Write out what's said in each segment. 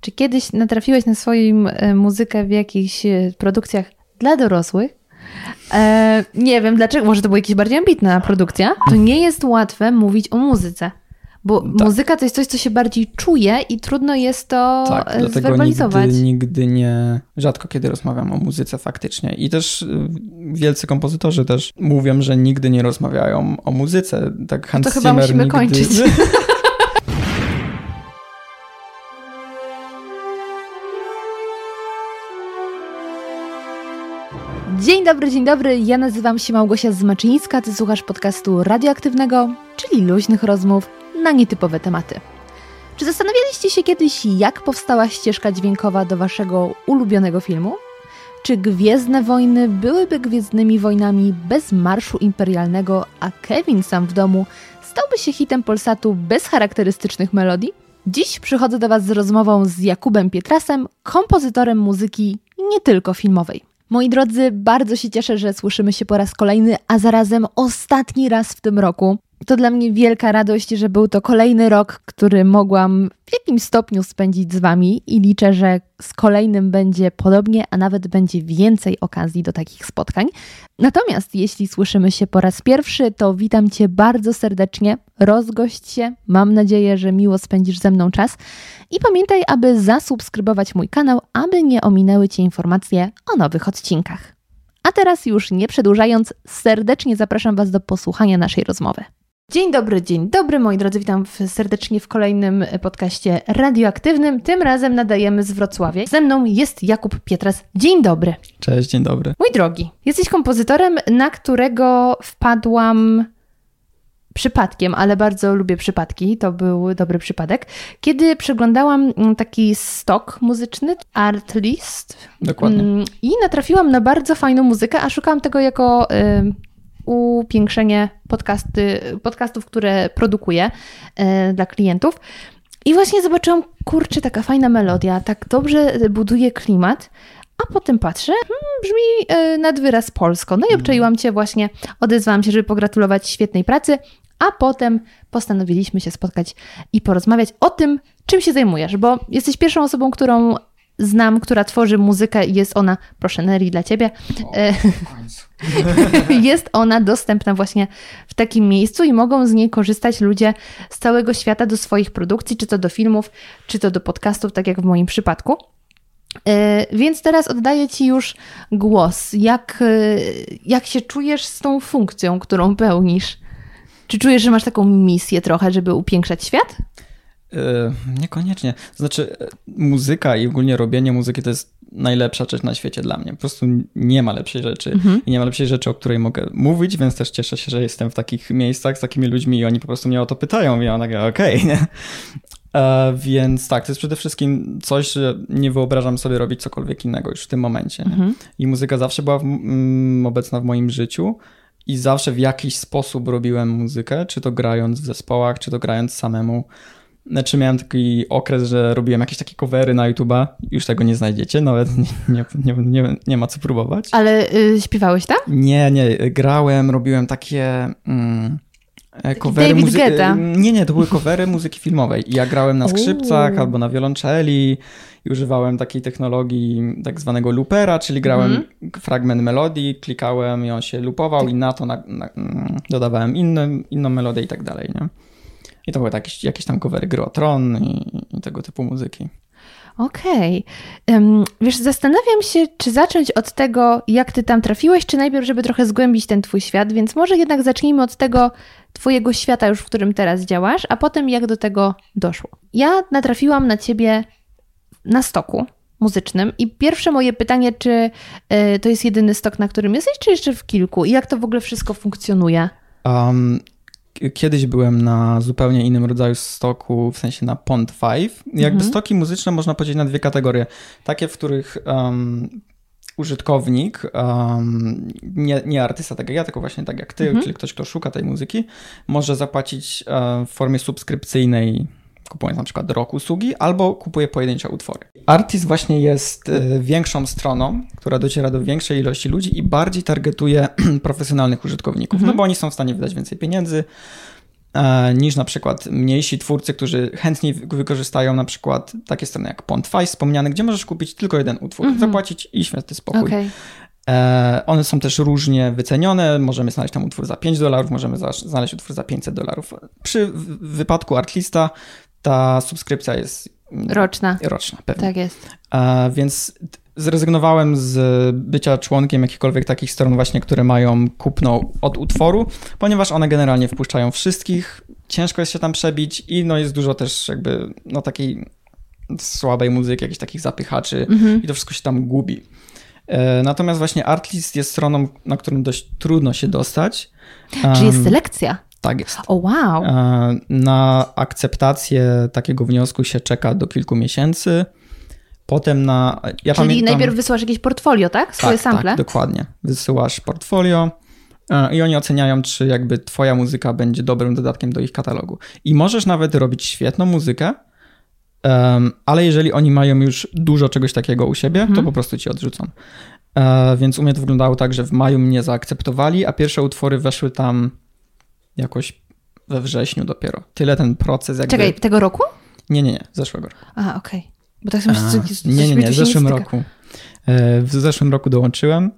Czy kiedyś natrafiłeś na swoją e, muzykę w jakichś e, produkcjach dla dorosłych? E, nie wiem dlaczego, może to była jakaś bardziej ambitna produkcja. To nie jest łatwe mówić o muzyce. Bo tak. muzyka to jest coś, co się bardziej czuje i trudno jest to tak, e, zwerbalizować. Nigdy, nigdy nie, rzadko kiedy rozmawiam o muzyce faktycznie. I też wielcy kompozytorzy też mówią, że nigdy nie rozmawiają o muzyce. Tak Hans no to chyba musimy nigdy... kończyć. Dzień dobry, dzień dobry. Ja nazywam się Małgosia Zmaczyńska. Ty słuchasz podcastu radioaktywnego, czyli luźnych rozmów na nietypowe tematy. Czy zastanawialiście się kiedyś, jak powstała ścieżka dźwiękowa do waszego ulubionego filmu? Czy Gwiezdne Wojny byłyby Gwiezdnymi Wojnami bez marszu imperialnego, a Kevin sam w domu stałby się hitem Polsatu bez charakterystycznych melodii? Dziś przychodzę do Was z rozmową z Jakubem Pietrasem, kompozytorem muzyki nie tylko filmowej. Moi drodzy, bardzo się cieszę, że słyszymy się po raz kolejny, a zarazem ostatni raz w tym roku. To dla mnie wielka radość, że był to kolejny rok, który mogłam w jakimś stopniu spędzić z Wami i liczę, że z kolejnym będzie podobnie, a nawet będzie więcej okazji do takich spotkań. Natomiast jeśli słyszymy się po raz pierwszy, to witam Cię bardzo serdecznie, rozgość się, mam nadzieję, że miło spędzisz ze mną czas i pamiętaj, aby zasubskrybować mój kanał, aby nie ominęły Cię informacje o nowych odcinkach. A teraz już nie przedłużając, serdecznie zapraszam Was do posłuchania naszej rozmowy. Dzień dobry, dzień dobry moi drodzy, witam serdecznie w kolejnym podcaście radioaktywnym. Tym razem nadajemy z Wrocławia. Ze mną jest Jakub Pietras. Dzień dobry. Cześć, dzień dobry. Mój drogi, jesteś kompozytorem, na którego wpadłam przypadkiem, ale bardzo lubię przypadki, to był dobry przypadek, kiedy przeglądałam taki stok muzyczny, Art List. Dokładnie. Mm, I natrafiłam na bardzo fajną muzykę, a szukałam tego jako upiększenie podcasty, podcastów, które produkuję e, dla klientów. I właśnie zobaczyłam, kurczę, taka fajna melodia, tak dobrze buduje klimat. A potem patrzę, hmm, brzmi e, nad wyraz polsko. No i mhm. obczaiłam Cię właśnie, odezwałam się, żeby pogratulować świetnej pracy, a potem postanowiliśmy się spotkać i porozmawiać o tym, czym się zajmujesz, bo jesteś pierwszą osobą, którą znam, która tworzy muzykę i jest ona, proszę Neri, dla Ciebie. O, e, jest ona dostępna właśnie w takim miejscu i mogą z niej korzystać ludzie z całego świata do swoich produkcji, czy to do filmów, czy to do podcastów, tak jak w moim przypadku. E, więc teraz oddaję Ci już głos. Jak, e, jak się czujesz z tą funkcją, którą pełnisz? Czy czujesz, że masz taką misję trochę, żeby upiększać świat? E, niekoniecznie. Znaczy, e, muzyka i ogólnie robienie muzyki to jest najlepsza rzecz na świecie dla mnie. Po prostu nie ma lepszej rzeczy. Mhm. I nie ma lepszej rzeczy, o której mogę mówić, więc też cieszę się, że jestem w takich miejscach z takimi ludźmi i oni po prostu mnie o to pytają. I ja tak, okej, okay, e, więc tak, to jest przede wszystkim coś, że nie wyobrażam sobie robić cokolwiek innego już w tym momencie. Mhm. I muzyka zawsze była w, mm, obecna w moim życiu i zawsze w jakiś sposób robiłem muzykę, czy to grając w zespołach, czy to grając samemu. Znaczy miałem taki okres, że robiłem jakieś takie covery na YouTube'a. Już tego nie znajdziecie, nawet nie, nie, nie, nie ma co próbować. Ale y, śpiewałeś tak? Nie, nie. Grałem, robiłem takie... Mm, e, covery muzyki. Nie, nie, to były covery muzyki filmowej. ja grałem na skrzypcach albo na wiolonczeli i używałem takiej technologii tak zwanego loopera, czyli grałem mm. fragment melodii, klikałem i on się loopował i na to na, na, mm, dodawałem inny, inną melodię i tak dalej, nie? I to były jakieś, jakieś tam covery gry o Tron i, i tego typu muzyki. Okej. Okay. Wiesz, zastanawiam się, czy zacząć od tego, jak ty tam trafiłeś, czy najpierw, żeby trochę zgłębić ten twój świat, więc może jednak zacznijmy od tego twojego świata już, w którym teraz działasz, a potem jak do tego doszło. Ja natrafiłam na ciebie na stoku muzycznym i pierwsze moje pytanie, czy y, to jest jedyny stok, na którym jesteś, czy jeszcze w kilku? I jak to w ogóle wszystko funkcjonuje? Um, kiedyś byłem na zupełnie innym rodzaju stoku, w sensie na Pond 5. Jakby mhm. stoki muzyczne można podzielić na dwie kategorie. Takie, w których um, użytkownik, um, nie, nie artysta tak jak ja, tylko właśnie tak jak ty, mhm. czyli ktoś, kto szuka tej muzyki, może zapłacić um, w formie subskrypcyjnej kupując na przykład rok usługi, albo kupuje pojedyncze utwory. Artist właśnie jest y, większą stroną, która dociera do większej ilości ludzi i bardziej targetuje profesjonalnych użytkowników, no mhm. no bo oni są w stanie wydać więcej pieniędzy e, niż na przykład mniejsi twórcy, którzy chętniej wykorzystają na przykład takie strony jak Pontfice wspomniane, gdzie możesz kupić tylko jeden utwór, -hmm. zapłacić i święty spokój. Okay. E, one są też różnie wycenione. Możemy znaleźć tam utwór za 5 dolarów, możemy znaleźć utwór za 500 dolarów. Przy wypadku Artlista ta subskrypcja jest roczna. Roczna, pewnie. Tak jest. E, więc zrezygnowałem z bycia członkiem jakichkolwiek takich stron właśnie, które mają kupno od utworu, ponieważ one generalnie wpuszczają wszystkich. Ciężko jest się tam przebić i no jest dużo też jakby no takiej słabej muzyki, jakichś takich zapychaczy mhm. i to wszystko się tam gubi. E, natomiast właśnie Artlist jest stroną, na którą dość trudno się dostać. Czy jest selekcja? Tak jest. O oh, wow. E, na akceptację takiego wniosku się czeka do kilku miesięcy. Potem na. Ja Czyli pamiętam, najpierw wysyłasz jakieś portfolio, tak? Swoje tak, sample? Tak, dokładnie. Wysyłasz portfolio e, i oni oceniają, czy jakby twoja muzyka będzie dobrym dodatkiem do ich katalogu. I możesz nawet robić świetną muzykę, ale jeżeli oni mają już dużo czegoś takiego u siebie, to mhm. po prostu ci odrzucą. E, więc u mnie to wyglądało tak, że w maju mnie zaakceptowali, a pierwsze utwory weszły tam jakoś we wrześniu dopiero. Tyle ten proces jakby... Czekaj, tego roku? Nie, nie, nie, zeszłego roku. Aha, okej. Okay. Bo tak myślę, że Nie, nie, nie, w zeszłym roku. E, w zeszłym roku dołączyłem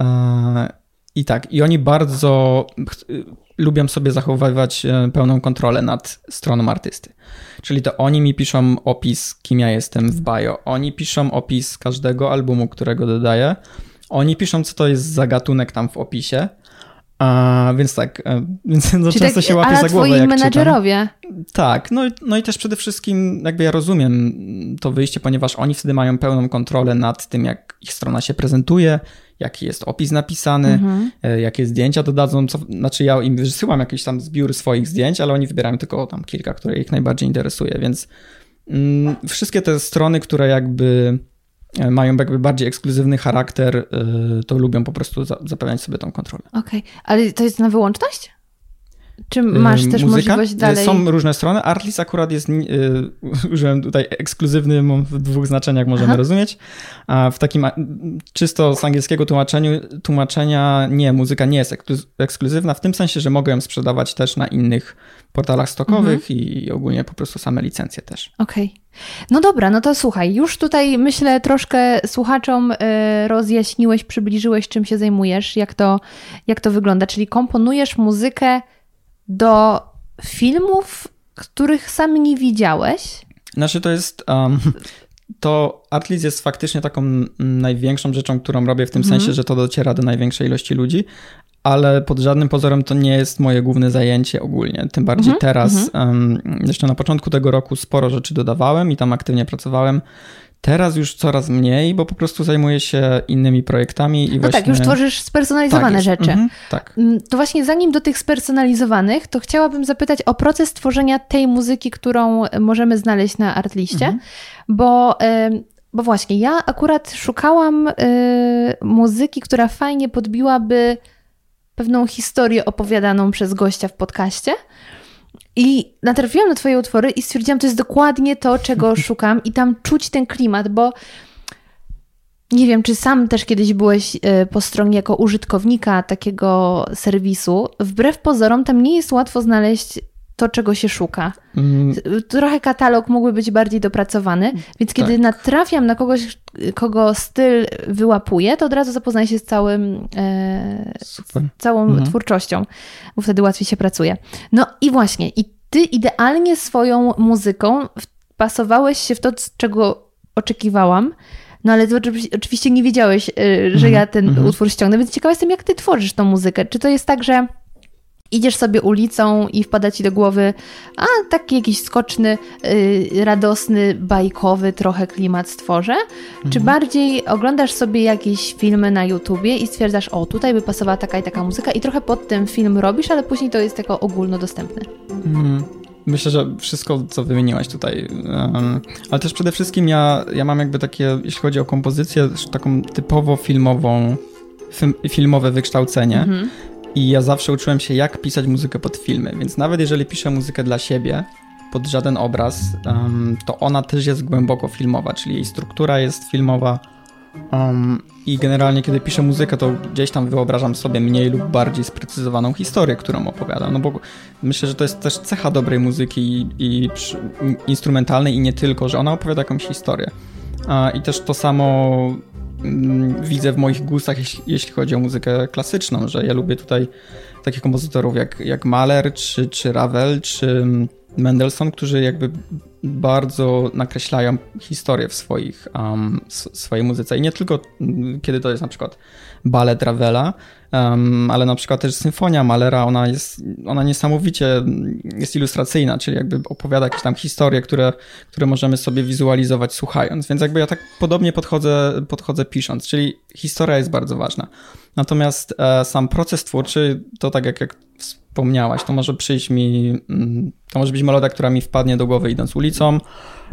e, i tak, i oni bardzo lubią sobie zachowywać e, pełną kontrolę nad stroną artysty. Czyli to oni mi piszą opis, kim ja jestem w bio. Oni piszą opis każdego albumu, którego dodaję. Oni piszą, co to jest za gatunek tam w opisie. A, więc tak, e, więc no często tak, się łapie za głowę. jak menadżerowie. Czytam. Tak, no, no i też przede wszystkim jakby ja rozumiem to wyjście, ponieważ oni wtedy mają pełną kontrolę nad tym, jak ich strona się prezentuje, jaki jest opis napisany, mhm. E, jakie zdjęcia dodadzą. Co, znaczy ja im wysyłam jakiś tam zbiór swoich zdjęć, ale oni wybierają tylko tam kilka, które ich najbardziej interesuje, więc mm, wszystkie te strony, które jakby mają jakby bardziej ekskluzywny charakter, e, to lubią po prostu zapewniać sobie tą kontrolę. Okej, okay. ale to jest na wyłączność? Czy masz też Muzyka? możliwość dalej? Są różne strony. Artlist akurat jest, yy, użyłem tutaj ekskluzywny w dwóch znaczeniach, możemy Aha. rozumieć. A w takim czysto z angielskiego tłumaczeniu, tłumaczenia nie, muzyka nie jest ekskluzywna w tym sensie, że mogę ją sprzedawać też na innych portalach stokowych mhm. i ogólnie po prostu same licencje też. Okej. Okay. No dobra, no to słuchaj, już tutaj myślę troszkę słuchaczom y, rozjaśniłeś, przybliżyłeś czym się zajmujesz, jak to, jak to wygląda, czyli komponujesz muzykę do filmów, których sam nie widziałeś? Znaczy to jest... Um, to Artlist jest faktycznie taką największą rzeczą, którą robię w tym mhm. sensie, że to dociera do największej ilości ludzi, ale pod żadnym pozorem to nie jest moje główne zajęcie ogólnie. Tym bardziej mhm. teraz, um, jeszcze na początku tego roku sporo rzeczy dodawałem i tam aktywnie pracowałem. Teraz już coraz mniej, bo po prostu zajmuję się innymi projektami i no właśnie... tak, już tworzysz spersonalizowane tak rzeczy. Mhm, tak. Mm, to właśnie zanim do tych spersonalizowanych, to chciałabym zapytać o proces tworzenia tej muzyki, którą możemy znaleźć na Artliście, mhm. bo... Bo właśnie, ja akurat szukałam y, muzyki, która fajnie podbiłaby pewną historię opowiadaną przez gościa w podcaście. I natrafiłam na Twoje utwory i stwierdziłam, to jest dokładnie to, czego szukam, i tam czuć ten klimat, bo nie wiem, czy sam też kiedyś byłeś e, po stronie jako użytkownika takiego serwisu. Wbrew pozorom, tam nie jest łatwo znaleźć to, czego się szuka. Mm. Trochę katalog mógłby być bardziej dopracowany, więc kiedy tak. natrafiam na kogoś, kogo styl wyłapuje, to od razu zapoznaję się z całym, e, z całą mhm. twórczością, bo wtedy łatwiej się pracuje. No i właśnie, i ty idealnie swoją muzyką wpasowałeś się w to, czego oczekiwałam. No ale ty oczywiście nie wiedziałeś, e, że ja ten mhm. utwór ściągnę, więc ciekawa jestem, jak ty tworzysz tą muzykę. Czy to jest tak, że idziesz sobie ulicą i wpada ci do głowy, a taki jakiś skoczny, yy, radosny, bajkowy trochę klimat stworzę? Mhm. Czy bardziej oglądasz sobie jakieś filmy na YouTubie i stwierdzasz, o tutaj by pasowała taka i taka muzyka i trochę pod ten film robisz, ale później to jest jako ogólnodostępne? Mhm. Myślę, że wszystko, co wymieniłaś tutaj, ale też przede wszystkim ja, ja mam jakby takie, jeśli chodzi o kompozycję, taką typowo filmową, filmowe wykształcenie. Mhm. I ja zawsze uczyłem się, jak pisać muzykę pod filmy, więc nawet jeżeli piszę muzykę dla siebie, pod żaden obraz, to ona też jest głęboko filmowa, czyli jej struktura jest filmowa, Um, I generalnie, kiedy piszę muzykę, to gdzieś tam wyobrażam sobie mniej lub bardziej sprecyzowaną historię, którą opowiadam. No bo myślę, że to jest też cecha dobrej muzyki i, i instrumentalnej i nie tylko, że ona opowiada jakąś historię. I też to samo widzę w moich gustach, jeśli, chodzi o muzykę klasyczną, że ja lubię tutaj takich kompozytorów jak, jak Mahler, czy, czy Ravel, czy Mendelssohn, którzy jakby bardzo nakreślają historię w swoich, um, swojej muzyce. I nie tylko mm, kiedy to jest na przykład balet Ravela, um, ale na przykład też symfonia Malera, ona jest, ona niesamowicie jest ilustracyjna, czyli jakby opowiada jakieś tam historie, które, które możemy sobie wizualizować słuchając. Więc jakby ja tak podobnie podchodzę, podchodzę pisząc, czyli historia jest bardzo ważna. Natomiast e, sam proces twórczy, to tak jak, jak wspomniałaś, to może przyjść mi, mm, to może być melodia, która mi wpadnie do głowy idąc ulicą,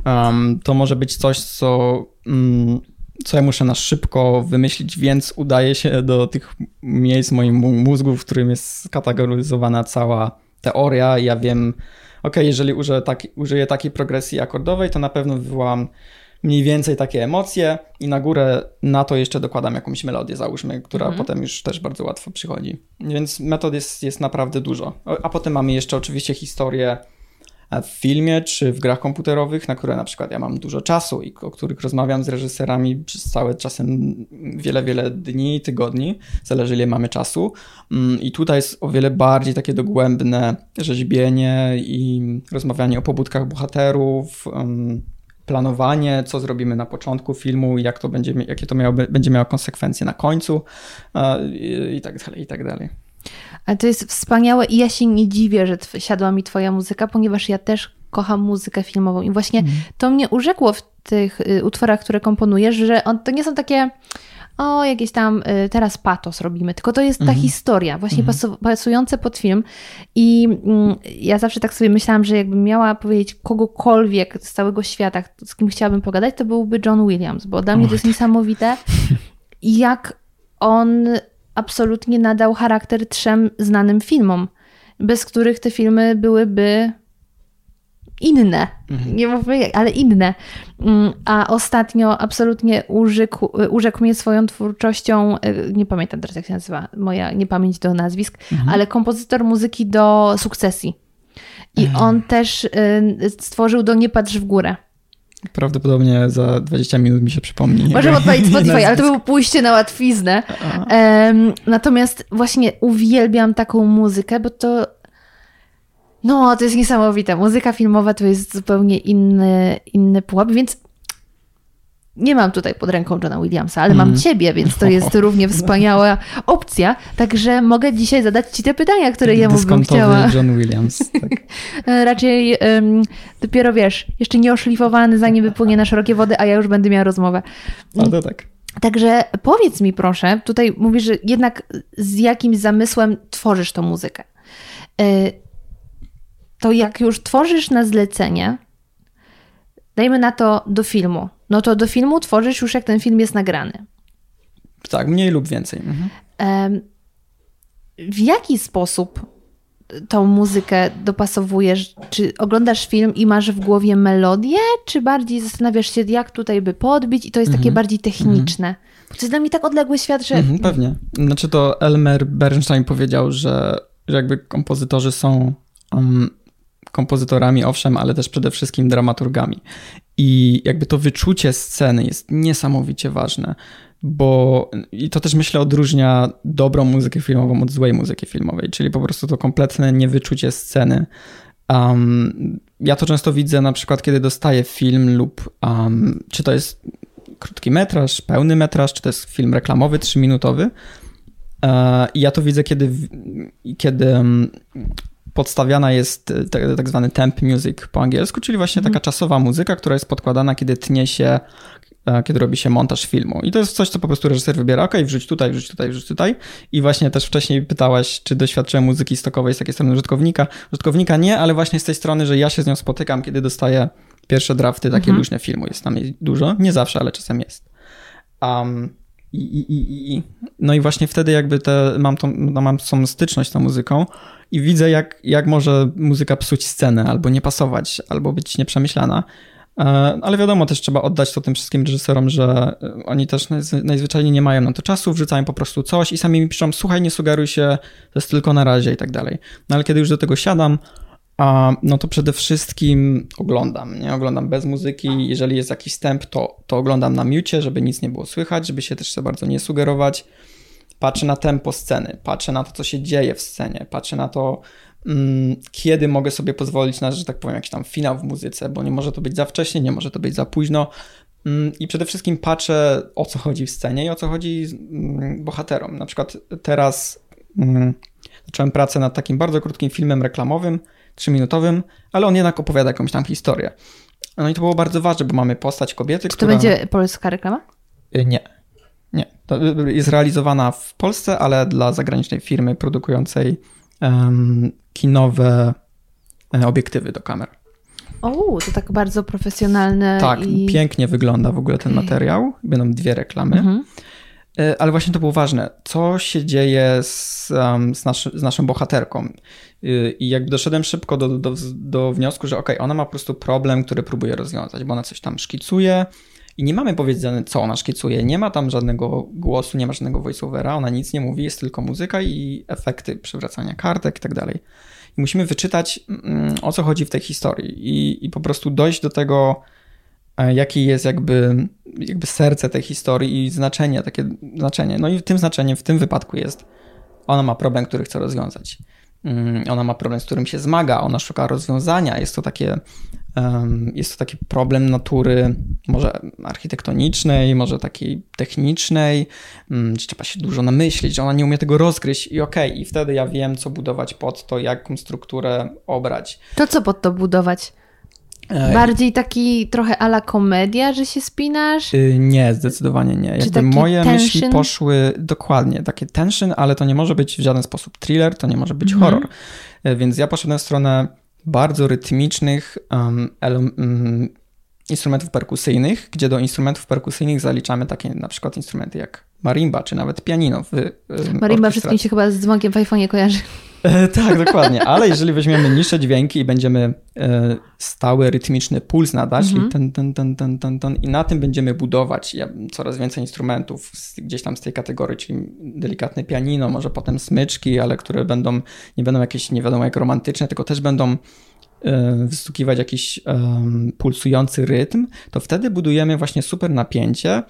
um, to może być coś, co, um, co ja muszę na szybko wymyślić, więc udaje się do tych miejsc w moim mózgu, w którym jest skategoryzowana cała teoria. Ja wiem, ok, jeżeli użyję, taki, użyję takiej progresji akordowej, to na pewno wywołam mniej więcej takie emocje i na górę na to jeszcze dokładam jakąś melodię, załóżmy, która mhm. potem już też bardzo łatwo przychodzi. Więc metod jest, jest naprawdę dużo. A potem mamy jeszcze oczywiście historię w filmie czy w grach komputerowych, na które na przykład ja mam dużo czasu i o których rozmawiam z reżyserami przez całe czasem wiele, wiele dni, tygodni, zależy ile mamy czasu. Mm, I tutaj jest o wiele bardziej takie dogłębne rzeźbienie i rozmawianie o pobudkach bohaterów, planowanie, co zrobimy na początku filmu, jak to będzie, jakie to miało, będzie miało konsekwencje na końcu i, i tak dalej, i tak dalej. Ale to jest wspaniałe i ja się nie dziwię, że siadła mi twoja muzyka, ponieważ ja też kocham muzykę filmową i właśnie mm. to mnie urzekło w tych y, utworach, które komponujesz, że on, to nie są takie o, jakieś tam y, teraz patos robimy, tylko to jest ta mhm. historia, właśnie mhm. pasujące pod film. I mm, ja zawsze tak sobie myślałam, że jakbym miała powiedzieć kogokolwiek z całego świata, z kim chciałabym pogadać, to byłby John Williams, bo dla mnie to jest niesamowite, jak on absolutnie nadał charakter trzem znanym filmom, bez których te filmy byłyby inne. Mhm. Nie mówię, ale inne. Mm, a ostatnio absolutnie urzekł, urzekł mnie swoją twórczością, y, nie pamiętam teraz jak się nazywa, moja niepamięć do nazwisk, mhm. ale kompozytor muzyki do sukcesji. I mhm. on też y, stworzył do Nie patrz w górę. Prawdopodobnie za 20 minut mi się przypomni. Możemy odpowiedzieć Spotify, ale to było pójście na łatwiznę. Um, natomiast właśnie uwielbiam taką muzykę, bo to no, to jest niesamowite. Muzyka filmowa to jest zupełnie inny, inny pułap, więc nie mam tutaj pod ręką Johna Williamsa, ale mm. mam ciebie, więc to jest równie wspaniała opcja. Także mogę dzisiaj zadać ci te pytania, które ja bym chciała. John Williams. Tak. Raczej um, dopiero wiesz, jeszcze nie oszlifowany, zanim wypłynie na szerokie wody, a ja już będę miała rozmowę. A to tak. Także powiedz mi proszę, tutaj mówisz, że jednak z jakimś zamysłem tworzysz tą muzykę. Y, to jak już tworzysz na zlecenie, dajmy na to do filmu, no to do filmu tworzysz już jak ten film jest nagrany. Tak, mniej lub więcej. Mhm. W jaki sposób tą muzykę dopasowujesz? Czy oglądasz film i masz w głowie melodię, czy bardziej zastanawiasz się, jak tutaj by podbić i to jest mhm. takie bardziej techniczne? Mhm. Bo to jest dla mnie tak odległy świat, że... Mhm, pewnie. Znaczy to Elmer Bernstein powiedział, że, że jakby kompozytorzy są um, kompozytorami, owszem, ale też przede wszystkim dramaturgami. I jakby to wyczucie sceny jest niesamowicie ważne, bo i to też myślę odróżnia dobrą muzykę filmową od złej muzyki filmowej, czyli po prostu to kompletne niewyczucie sceny. Um, ja to często widzę na przykład, kiedy dostaję film lub um, czy to jest krótki metraż, pełny metraż, czy to jest film reklamowy, trzyminutowy. E, I ja to widzę, kiedy, kiedy podstawiana jest e, tak, zwany temp music po angielsku, czyli właśnie taka mhm. czasowa muzyka, która jest podkładana, kiedy tnie się, e, kiedy robi się montaż filmu. I to jest coś, co po prostu reżyser wybiera, ok, wrzuć tutaj, wrzuć tutaj, wrzuć tutaj. I właśnie też wcześniej pytałaś, czy doświadczyłem muzyki stokowej z takiej strony użytkownika. Użytkownika nie, ale właśnie z tej strony, że ja się z nią spotykam, kiedy dostaję pierwsze drafty, takie mhm. luźne filmu. Jest tam dużo, nie zawsze, ale czasem jest. Um, i, i, i, i, no i właśnie wtedy jakby te, mam, tą, no mam tą styczność z tą muzyką i widzę jak, jak może muzyka psuć scenę, albo nie pasować, albo być nieprzemyślana. ale wiadomo, też trzeba oddać to tym wszystkim reżyserom, że oni też najzwyczajniej nie mają na to czasu, wrzucają po prostu coś i sami mi piszą, słuchaj, nie sugeruj się, to jest tylko na razie i tak dalej. No ale kiedy już do tego siadam, no to przede wszystkim oglądam, nie? Oglądam bez muzyki. Jeżeli jest jakiś wstęp, to, to oglądam na miucie, żeby nic nie było słychać, żeby się też za bardzo nie sugerować. Patrzę na tempo sceny, patrzę na to, co się dzieje w scenie, patrzę na to, mm, kiedy mogę sobie pozwolić na, że tak powiem, jakiś tam finał w muzyce, bo nie może to być za wcześnie, nie może to być za późno. Mm, I przede wszystkim patrzę, o co chodzi w scenie i o co chodzi mm, bohaterom. Na przykład teraz zacząłem pracę nad takim bardzo krótkim filmem reklamowym, trzyminutowym, ale on jednak opowiada jakąś tam historię. No i to było bardzo ważne, bo mamy postać kobiety, Czy to która... będzie polska reklama? Y, nie. Nie. To jest realizowana w Polsce, ale dla zagranicznej firmy produkującej um, kinowe e, obiektywy do kamer. O, to tak bardzo profesjonalne. Tak, i... pięknie wygląda w ogóle ten okay. materiał. Będą dwie reklamy. Mhm. E, ale właśnie to było ważne. Co się dzieje z, z, naszy, z naszą bohaterką? Y, I jakby doszedłem szybko do, do, do wniosku, że ok, ona ma po prostu problem, który próbuje rozwiązać, bo ona coś tam szkicuje i nie mamy powiedziane, co ona szkicuje. Nie ma tam żadnego głosu, nie ma żadnego voiceovera, ona nic nie mówi, jest tylko muzyka i efekty przewracania kartek i tak dalej. I musimy wyczytać, mm, o co chodzi w tej historii i, i po prostu dojść do tego, e, jakie jest jakby, jakby serce tej historii i znaczenie, takie znaczenie. No i tym znaczeniem w tym wypadku jest, ona ma problem, który chce rozwiązać. Mm, ona ma problem, z którym się zmaga, ona szuka rozwiązania. Jest to takie, jest to taki problem natury może architektonicznej, może takiej technicznej, mm, gdzie trzeba się dużo namyślić, że ona nie umie tego rozgryźć i okej, okay, i wtedy ja wiem, co budować pod to, jaką strukturę obrać. To co pod to budować? Bardziej taki trochę ala komedia, że się spinasz? Y, nie, zdecydowanie nie. Jakby moje tension? myśli poszły dokładnie, takie tension, ale to nie może być w żaden sposób thriller, to nie może być mhm. horror. Y, więc ja poszedłem w stronę bardzo rytmicznych um, um, instrumentów perkusyjnych, gdzie do instrumentów perkusyjnych zaliczamy takie na przykład instrumenty jak marimba, czy nawet pianino. W, marimba wszystkim się chyba z dzwonkiem w iPhone'ie kojarzy. E, tak, dokładnie. Ale jeżeli weźmiemy niższe dźwięki i będziemy e, stały, rytmiczny puls nadać mhm. i, ten, ten, ten, ten, ten, ten, i na tym będziemy budować coraz więcej instrumentów gdzieś tam z tej kategorii, czyli delikatne pianino, może potem smyczki, ale które będą, nie będą jakieś nie wiadomo jak romantyczne, tylko też będą e, wystukiwać jakiś um, pulsujący rytm, to wtedy budujemy właśnie super napięcie,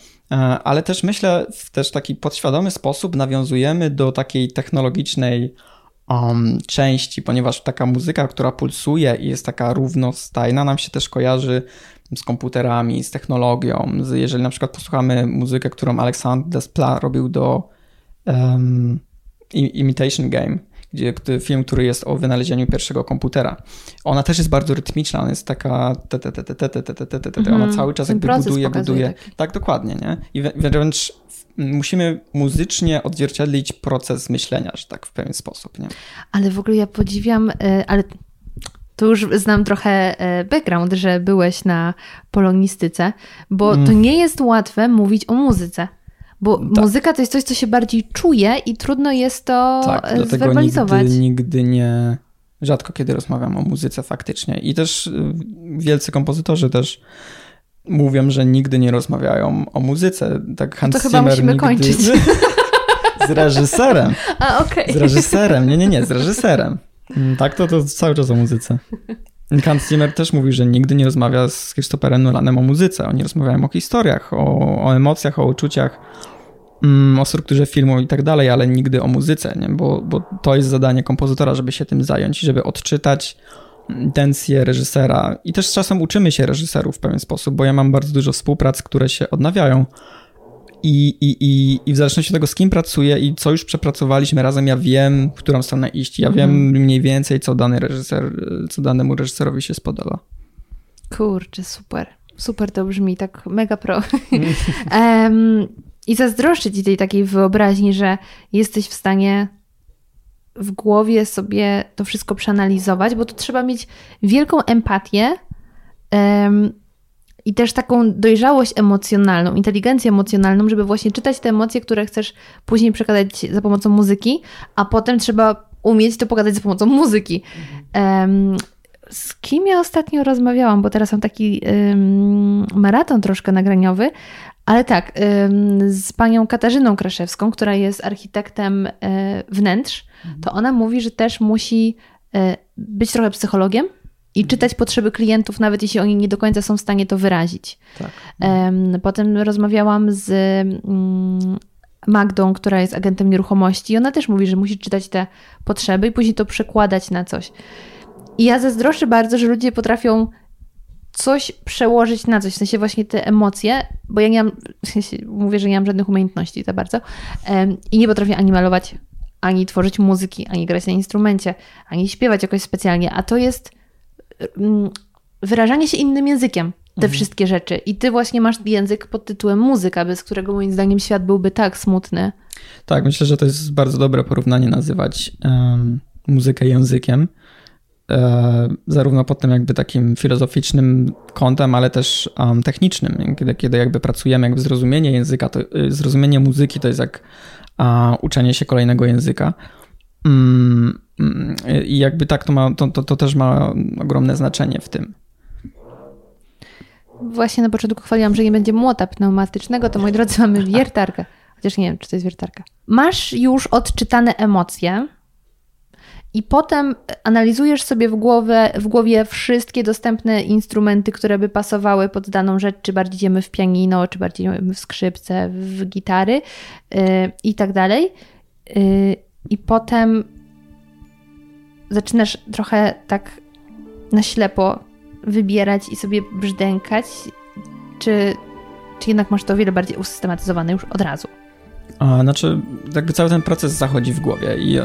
ale też myślę w też taki podświadomy sposób nawiązujemy do takiej technologicznej um, części, ponieważ taka muzyka, która pulsuje i jest taka równostajna, nam się też kojarzy z komputerami, z technologią. Jeżeli na przykład posłuchamy muzykę, którą Alexandre Desplat robił do um, Imitation Game, gdzie film, który jest o wynalezieniu pierwszego komputera. Ona też jest bardzo rytmiczna, ona jest taka ona cały czas jakby buduje, buduje. Tak, dokładnie, nie? I wręcz musimy muzycznie odzwierciedlić proces myślenia, że tak w pewien sposób. Nie? Ale w ogóle ja podziwiam, e, ale to już znam trochę e, background, że byłeś na polonistyce, bo mm. to nie jest łatwe mówić o muzyce. Bo tak. muzyka to jest coś, co się bardziej czuje i trudno jest to tak, e, zwerbalizować. Nigdy, nigdy nie, rzadko kiedy rozmawiam o muzyce faktycznie. I też wielcy kompozytorzy też mówią, że nigdy nie rozmawiają o muzyce. Tak Hans to chyba musimy nigdy... kończyć. Z reżyserem. A, okej. Okay. Z reżyserem. Nie, nie, nie, z reżyserem. Mm, tak, to, to cały czas o muzyce. Hans Zimmer też mówi, że nigdy nie rozmawia z Christopherem Nolanem o muzyce. Oni rozmawiają o historiach, o, o emocjach, o uczuciach, mm, o strukturze filmu i tak dalej, ale nigdy o muzyce, nie? Bo, bo to jest zadanie kompozytora, żeby się tym zająć, żeby odczytać intencje reżysera. I też czasem uczymy się reżyserów w pewien sposób, bo ja mam bardzo dużo współprac, które się odnawiają. I, i, i, I w zależności od tego, z kim pracuję i co już przepracowaliśmy razem, ja wiem, w którą stronę iść. Ja wiem mhm. mniej więcej, co dany reżyser, co danemu reżyserowi się spodoba. Kurczę, super. Super to brzmi, tak mega pro. um, I zazdroszczę ci tej takiej wyobraźni, że jesteś w stanie w głowie sobie to wszystko przeanalizować, bo to trzeba mieć wielką empatię um, i też taką dojrzałość emocjonalną, inteligencję emocjonalną, żeby właśnie czytać te emocje, które chcesz później przekazać za pomocą muzyki, a potem trzeba umieć to pokazać za pomocą muzyki. Um, z kim ja ostatnio rozmawiałam, bo teraz mam taki ym, maraton troszkę nagraniowy, ale tak, z panią Katarzyną Kraszewską, która jest architektem y, wnętrz, mhm. to ona mówi, że też musi y, być trochę psychologiem i czytać potrzeby klientów, nawet jeśli oni nie do końca są w stanie to wyrazić. Tak. Potem rozmawiałam z mm, Magdą, która jest agentem nieruchomości, i ona też mówi, że musi czytać te potrzeby i później to przekładać na coś. I ja zazdroszczę bardzo, że ludzie potrafią coś przełożyć na coś, w sensie właśnie te emocje, bo ja nie mam, w sensie mówię, że nie mam żadnych umiejętności za bardzo i nie potrafię ani malować, ani tworzyć muzyki, ani grać na instrumencie, ani śpiewać jakoś specjalnie, a to jest mm, wyrażanie się innym językiem, te mhm. wszystkie rzeczy. I ty właśnie masz język pod tytułem muzyka, bez którego moim zdaniem świat byłby tak smutny. Tak, myślę, że to jest bardzo dobre porównanie nazywać um, muzykę językiem. E, zarówno pod tym jakby takim filozoficznym kątem, ale też um, technicznym. Kiedy, kiedy jakby pracujemy, jakby zrozumienie języka, to, y, zrozumienie muzyki to jest jak a, uczenie się kolejnego języka. Mm, mm, I jakby tak to, ma, to, to, to też ma ogromne znaczenie w tym. Właśnie na początku chwaliłam, że nie będzie młota pneumatycznego, to moi drodzy mamy wiertarkę. Chociaż nie wiem, czy to jest wiertarka. Masz już odczytane emocje i potem analizujesz sobie w, głowę, w głowie wszystkie dostępne instrumenty, które by pasowały pod daną rzecz, czy bardziej idziemy w pianino, czy bardziej idziemy w skrzypce, w gitary yy, i tak dalej. Yy, I potem zaczynasz trochę tak na ślepo wybierać i sobie brzdękać, czy, czy jednak masz to o wiele bardziej usystematyzowane już od razu? A, znaczy, jakby cały ten proces zachodzi w głowie i y,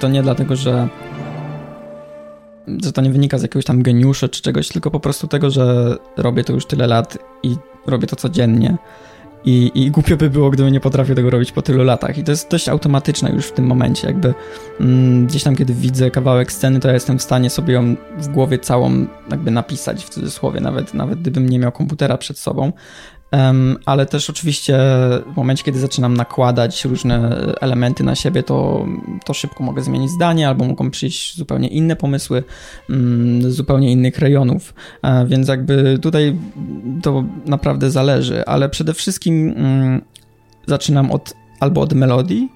to nie dlatego, że, że to nie wynika z jakiegoś tam geniuszu czy czegoś, tylko po prostu tego, że robię to już tyle lat i robię to codziennie. I, I głupio by było, gdybym nie potrafił tego robić po tylu latach. I to jest dość automatyczne już w tym momencie. Jakby mm, gdzieś tam, kiedy widzę kawałek sceny, to ja jestem w stanie sobie ją w głowie całą jakby napisać w cudzysłowie, nawet, nawet gdybym nie miał komputera przed sobą ale też oczywiście w momencie, kiedy zaczynam nakładać różne elementy na siebie, to, to szybko mogę zmienić zdanie, albo mogą przyjść zupełnie inne pomysły mm, z zupełnie innych rejonów, e, więc jakby tutaj to naprawdę zależy, ale przede wszystkim mm, zaczynam od albo od melodii,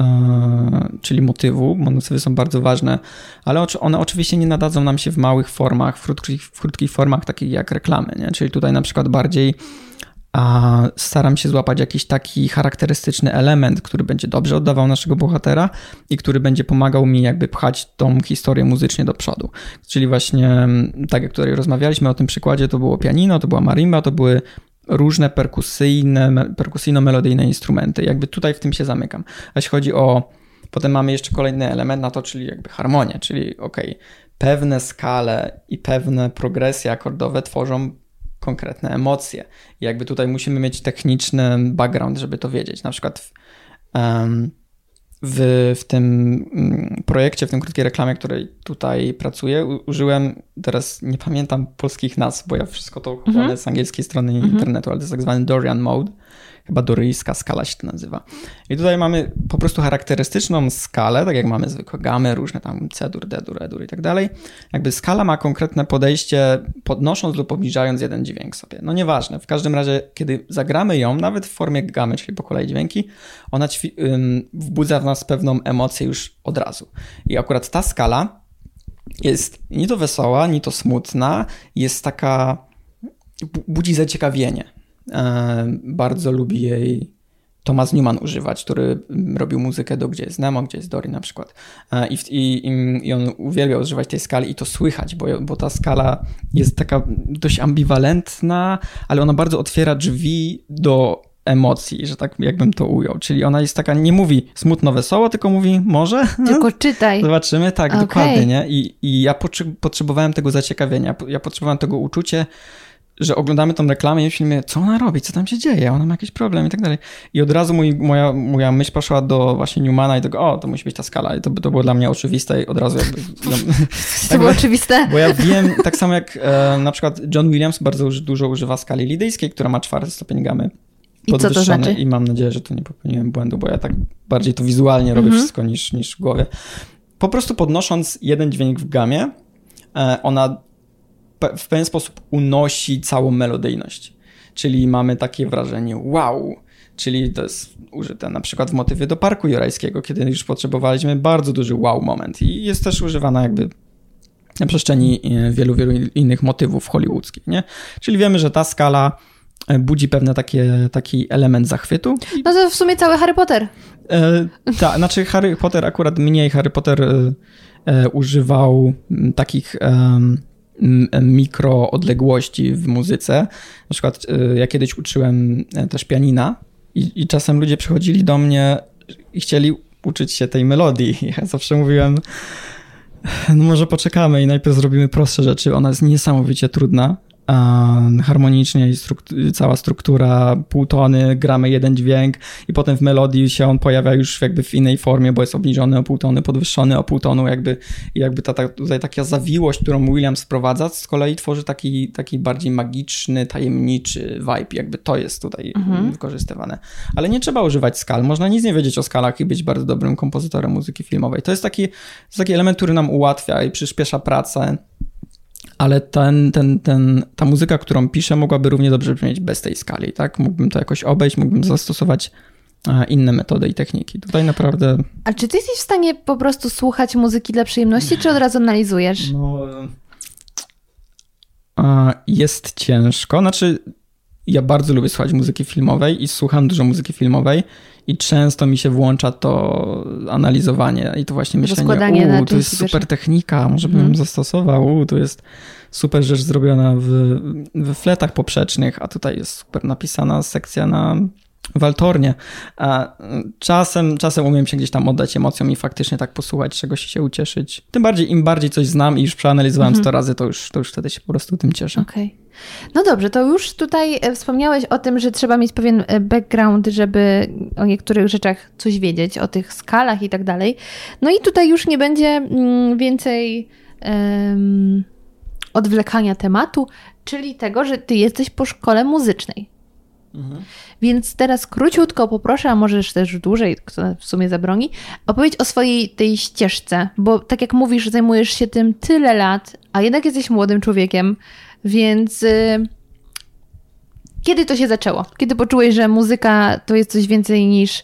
e, czyli motywu. Motywy są bardzo ważne, ale one oczywiście nie nadadzą nam się w małych formach, w krótkich, w krótkich formach, takich jak reklamy. Nie? Czyli tutaj na przykład bardziej a staram się złapać jakiś taki charakterystyczny element, który będzie dobrze oddawał naszego bohatera i który będzie pomagał mi jakby pchać tą historię muzycznie do przodu. Czyli właśnie, mm, tak jak tutaj rozmawialiśmy o tym przykładzie, to było pianino, to była marimba, to były różne perkusyjne, perkusyjno-melodyjne instrumenty. Jakby tutaj w tym się zamykam. A jeśli chodzi o Potem mamy jeszcze kolejny element na to, czyli jakby harmonię, czyli ok, pewne skale i pewne progresje akordowe tworzą konkretne emocje. I jakby tutaj musimy mieć techniczny background, żeby to wiedzieć. Na przykład w, w, w tym mm, projekcie, w tym krótkiej reklamie, której tutaj pracuję, użyłem, teraz nie pamiętam polskich nazw, bo ja wszystko to mhm. z angielskiej strony mhm. internetu, ale to jest tak zwany Dorian Mode chyba doryjska skala się to nazywa. I tutaj mamy po prostu charakterystyczną skalę, tak jak mamy zwykłe gamy, różne tam C-dur, D-dur, E-dur i tak dalej. Jakby skala ma konkretne podejście, podnosząc lub obniżając jeden dźwięk sobie. No nieważne, w każdym razie, kiedy zagramy ją, nawet w formie gamy, czyli po kolei dźwięki, ona wbudza w nas pewną emocję już od razu. I akurat ta skala jest ni to wesoła, ni to smutna, jest taka, budzi zaciekawienie. E, bardzo lubi jej Thomas Newman używać, który robił muzykę do Gdzie jest Nemo, Gdzie jest Dory na przykład. E, I, i, I on uwielbiał używać tej skali i to słychać, bo, bo ta skala jest taka dość ambiwalentna, ale ona bardzo otwiera drzwi do emocji, że tak jakbym to ujął. Czyli ona jest taka, nie mówi smutno, wesoło, tylko mówi może. Tylko czytaj. Zobaczymy, tak, okay. dokładnie, nie? I, I ja potrzebowałem tego zaciekawienia, ja potrzebowałem tego uczucia, że oglądamy tą reklamę i myślimy, co ona robi, co tam się dzieje, ona ma jakiś problem i tak dalej. I od razu mój, moja, moja myśl poszła do właśnie Newmana i tego, o, to musi być ta skala. I to, to było dla mnie oczywiste i od razu jakby... No, to było oczywiste? Bo ja wiem, tak samo jak e, na przykład John Williams bardzo dużo używa skali lidyjskiej, która ma czwarty stopień gamy. I co to znaczy? I mam nadzieję, że tu nie popełniłem błędu, bo ja tak bardziej to wizualnie robię mhm. wszystko niż, niż w głowie. Po prostu podnosząc jeden dźwięk w gamie, e, ona w pewien sposób unosi całą melodyjność. Czyli mamy takie wrażenie wow, czyli to jest użyte na przykład w motywie do Parku Jurajskiego, kiedy już potrzebowaliśmy bardzo duży wow moment i jest też używana jakby na przestrzeni e, wielu, wielu innych motywów hollywoodzkich, nie? Czyli wiemy, że ta skala e, budzi pewne takie, taki element zachwytu. No to w sumie cały Harry Potter. E, tak, znaczy Harry Potter akurat mniej. Harry Potter e, e, używał takich e, mikroodległości w muzyce. Na przykład ja kiedyś uczyłem też pianina i, i czasem ludzie przychodzili do mnie i chcieli uczyć się tej melodii. Ja zawsze mówiłem, no może poczekamy i najpierw zrobimy prostsze rzeczy. Ona jest niesamowicie trudna, harmonicznie i cała struktura, półtony, gramy jeden dźwięk i potem w melodii się on pojawia już jakby w innej formie, bo jest obniżony o półtony, podwyższony o półtonu, jakby, jakby ta, ta, tutaj taka zawiłość, którą Williams wprowadza, z kolei tworzy taki, taki bardziej magiczny, tajemniczy vibe, jakby to jest tutaj mhm. wykorzystywane. Ale nie trzeba używać skal, można nic nie wiedzieć o skalach i być bardzo dobrym kompozytorem muzyki filmowej. To jest taki, to jest taki element, który nam ułatwia i przyspiesza pracę ale ten, ten, ten, ta muzyka, którą piszę, mogłaby równie dobrze brzmieć bez tej skali, tak? Mógłbym to jakoś obejść, mógłbym zastosować e, inne metody i techniki. Tutaj naprawdę. A czy ty jesteś w stanie po prostu słuchać muzyki dla przyjemności, czy od razu analizujesz? No. E, jest ciężko. Znaczy, ja bardzo lubię słuchać muzyki filmowej i słucham dużo muzyki filmowej i często mi się włącza to analizowanie i to właśnie myślenie, u, to jest super technika, może bym hmm. zastosował, u, to jest super rzecz zrobiona w, w fletach poprzecznych, a tutaj jest super napisana sekcja na waltornie. Czasem, czasem umiem się gdzieś tam oddać emocjom i faktycznie tak posłuchać, czegoś się ucieszyć. Tym bardziej, im bardziej coś znam i już przeanalizowałem mhm. 100 razy, to już, to już wtedy się po prostu tym cieszę. Okej. Okay. No dobrze, to już tutaj e, wspomniałeś o tym, że trzeba mieć pewien e, background, żeby o niektórych rzeczach coś wiedzieć, o tych skalach i tak dalej. No i tutaj już nie będzie mm, więcej um, odwlekania tematu, czyli tego, że ty jesteś po szkole muzycznej. Mhm. Więc teraz króciutko poproszę, a możesz też dłużej, kto w sumie zabroni, opowiedz o swojej tej ścieżce, bo tak jak mówisz, zajmujesz się tym tyle lat, a jednak jesteś młodym człowiekiem, więc y, kiedy to się zaczęło? Kiedy poczułeś, że muzyka to jest coś więcej niż y,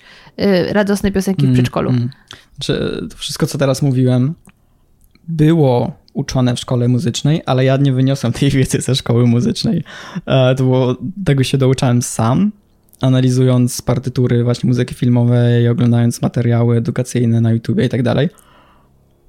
radosne piosenki w przedszkolu? Mm, mm. Znaczy, to wszystko, co teraz mówiłem, było uczone w szkole muzycznej, ale ja nie wyniosłem tej wiedzy ze szkoły muzycznej. E, to było, tego się douczałem sam, analizując partytury właśnie muzyki filmowej, oglądając materiały edukacyjne na YouTube i tak dalej.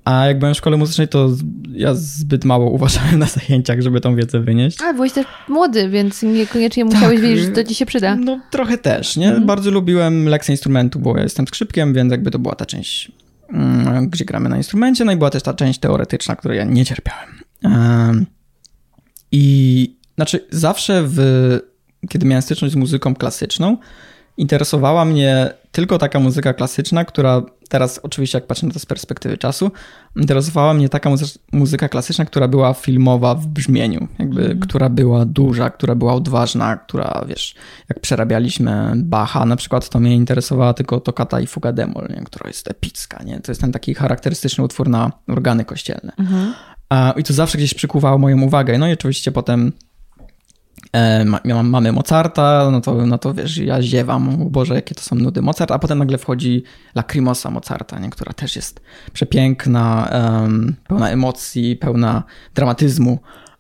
A jak byłem w szkole muzycznej, to ja zbyt mało uważałem na zajęciach, żeby tą wiedzę wynieść. A, byłeś też młody, więc niekoniecznie musiałeś tak, wiedzieć, że to ci się przyda. No trochę też, nie? Mhm. Bardzo lubiłem lekcje instrumentu, bo ja jestem skrzypkiem, więc jakby to była ta część, mm, gdzie gramy na instrumencie, no i była też ta część teoretyczna, której ja nie cierpiałem. I znaczy zawsze w, kiedy miałem styczność z muzyką klasyczną, interesowała mnie tylko taka muzyka klasyczna, która teraz oczywiście jak patrzę na to z perspektywy czasu, interesowała mnie taka muzyka klasyczna, która była filmowa w brzmieniu, jakby, mm. która była duża, która była odważna, która, wiesz, jak przerabialiśmy Bacha na przykład, to mnie interesowała tylko Tokata i Fuga Demol, nie? która jest epicka, nie? To jest ten taki charakterystyczny utwór na organy kościelne. Mm -hmm. I to zawsze gdzieś przykuwało moją uwagę. No i oczywiście potem E, mamy Mozarta, no to, no to wiesz, ja ziewam, Boże, jakie to są nudy Mozart, a potem nagle wchodzi Lacrimosa Mozarta, nie? która też jest przepiękna, um, pełna emocji, pełna dramatyzmu.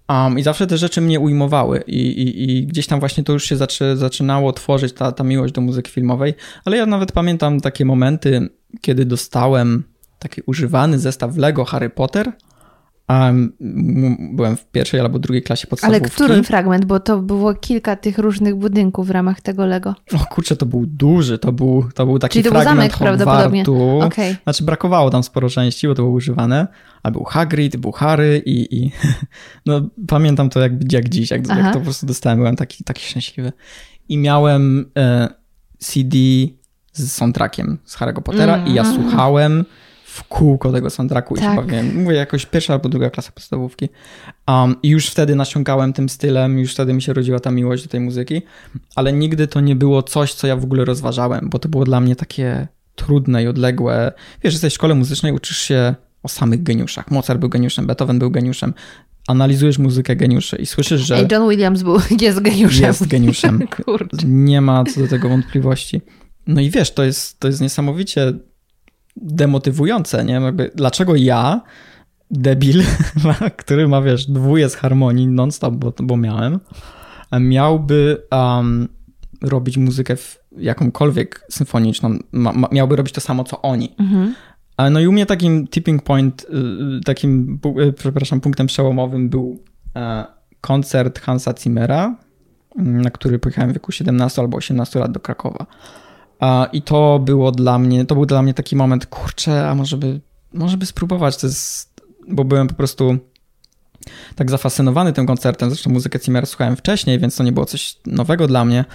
Um, I zawsze te rzeczy mnie ujmowały I, i, i, gdzieś tam właśnie to już się zaczy, zaczynało tworzyć, ta, ta miłość do muzyki filmowej, ale ja nawet pamiętam takie momenty, kiedy dostałem taki używany zestaw Lego Harry Potter, byłem w pierwszej albo drugiej klasie podstawówki. Ale który fragment? Bo to było kilka tych różnych budynków w ramach tego Lego. O kurczę, to był duży, to był, to był taki Czyli to fragment był zamek Hogwartu. Okay. Znaczy brakowało tam sporo części, bo to było używane. A był Hagrid, był Harry i, i no pamiętam to jak, jak dziś, jak, jak, to po prostu dostałem, byłem taki, taki szczęśliwy. I miałem e, CD z soundtrackiem z Harry'ego Pottera mm. i ja mm. słuchałem w kółko tego soundtracku tak. i się tak. bawiłem. Mówię, jakoś pierwsza albo druga klasa podstawówki. Um, I już wtedy nasiąkałem tym stylem, już wtedy mi się rodziła ta miłość do tej muzyki, ale nigdy to nie było coś, co ja w ogóle rozważałem, bo to było dla mnie takie trudne i odległe. Wiesz, jesteś w szkole muzycznej, uczysz się o samych geniuszach. Mozart był geniuszem, Beethoven był geniuszem. Analizujesz muzykę geniuszy i słyszysz, że. Ej, John Williams był, jest geniuszem. Jest geniuszem. Nie ma co do tego wątpliwości. No i wiesz, to jest, to jest niesamowicie demotywujące, nie? Jakby, dlaczego ja, debil, który ma, wiesz, dwóje z harmonii non-stop, bo, bo miałem, miałby um, robić muzykę jakąkolwiek symfoniczną, ma, ma, miałby robić to samo, co oni. Mhm. No i u mnie takim tipping point, y, y, takim, y, przepraszam, punktem przełomowym był e, koncert Hansa Zimmera, mm, na który pojechałem w wieku 17 albo 18 lat do Krakowa. I to było dla mnie, to był dla mnie taki moment, kurczę, a może by, może by spróbować, to jest, bo byłem po prostu tak zafascynowany tym koncertem. Zresztą muzykę Zimmer słuchałem wcześniej, więc to nie było coś nowego dla mnie.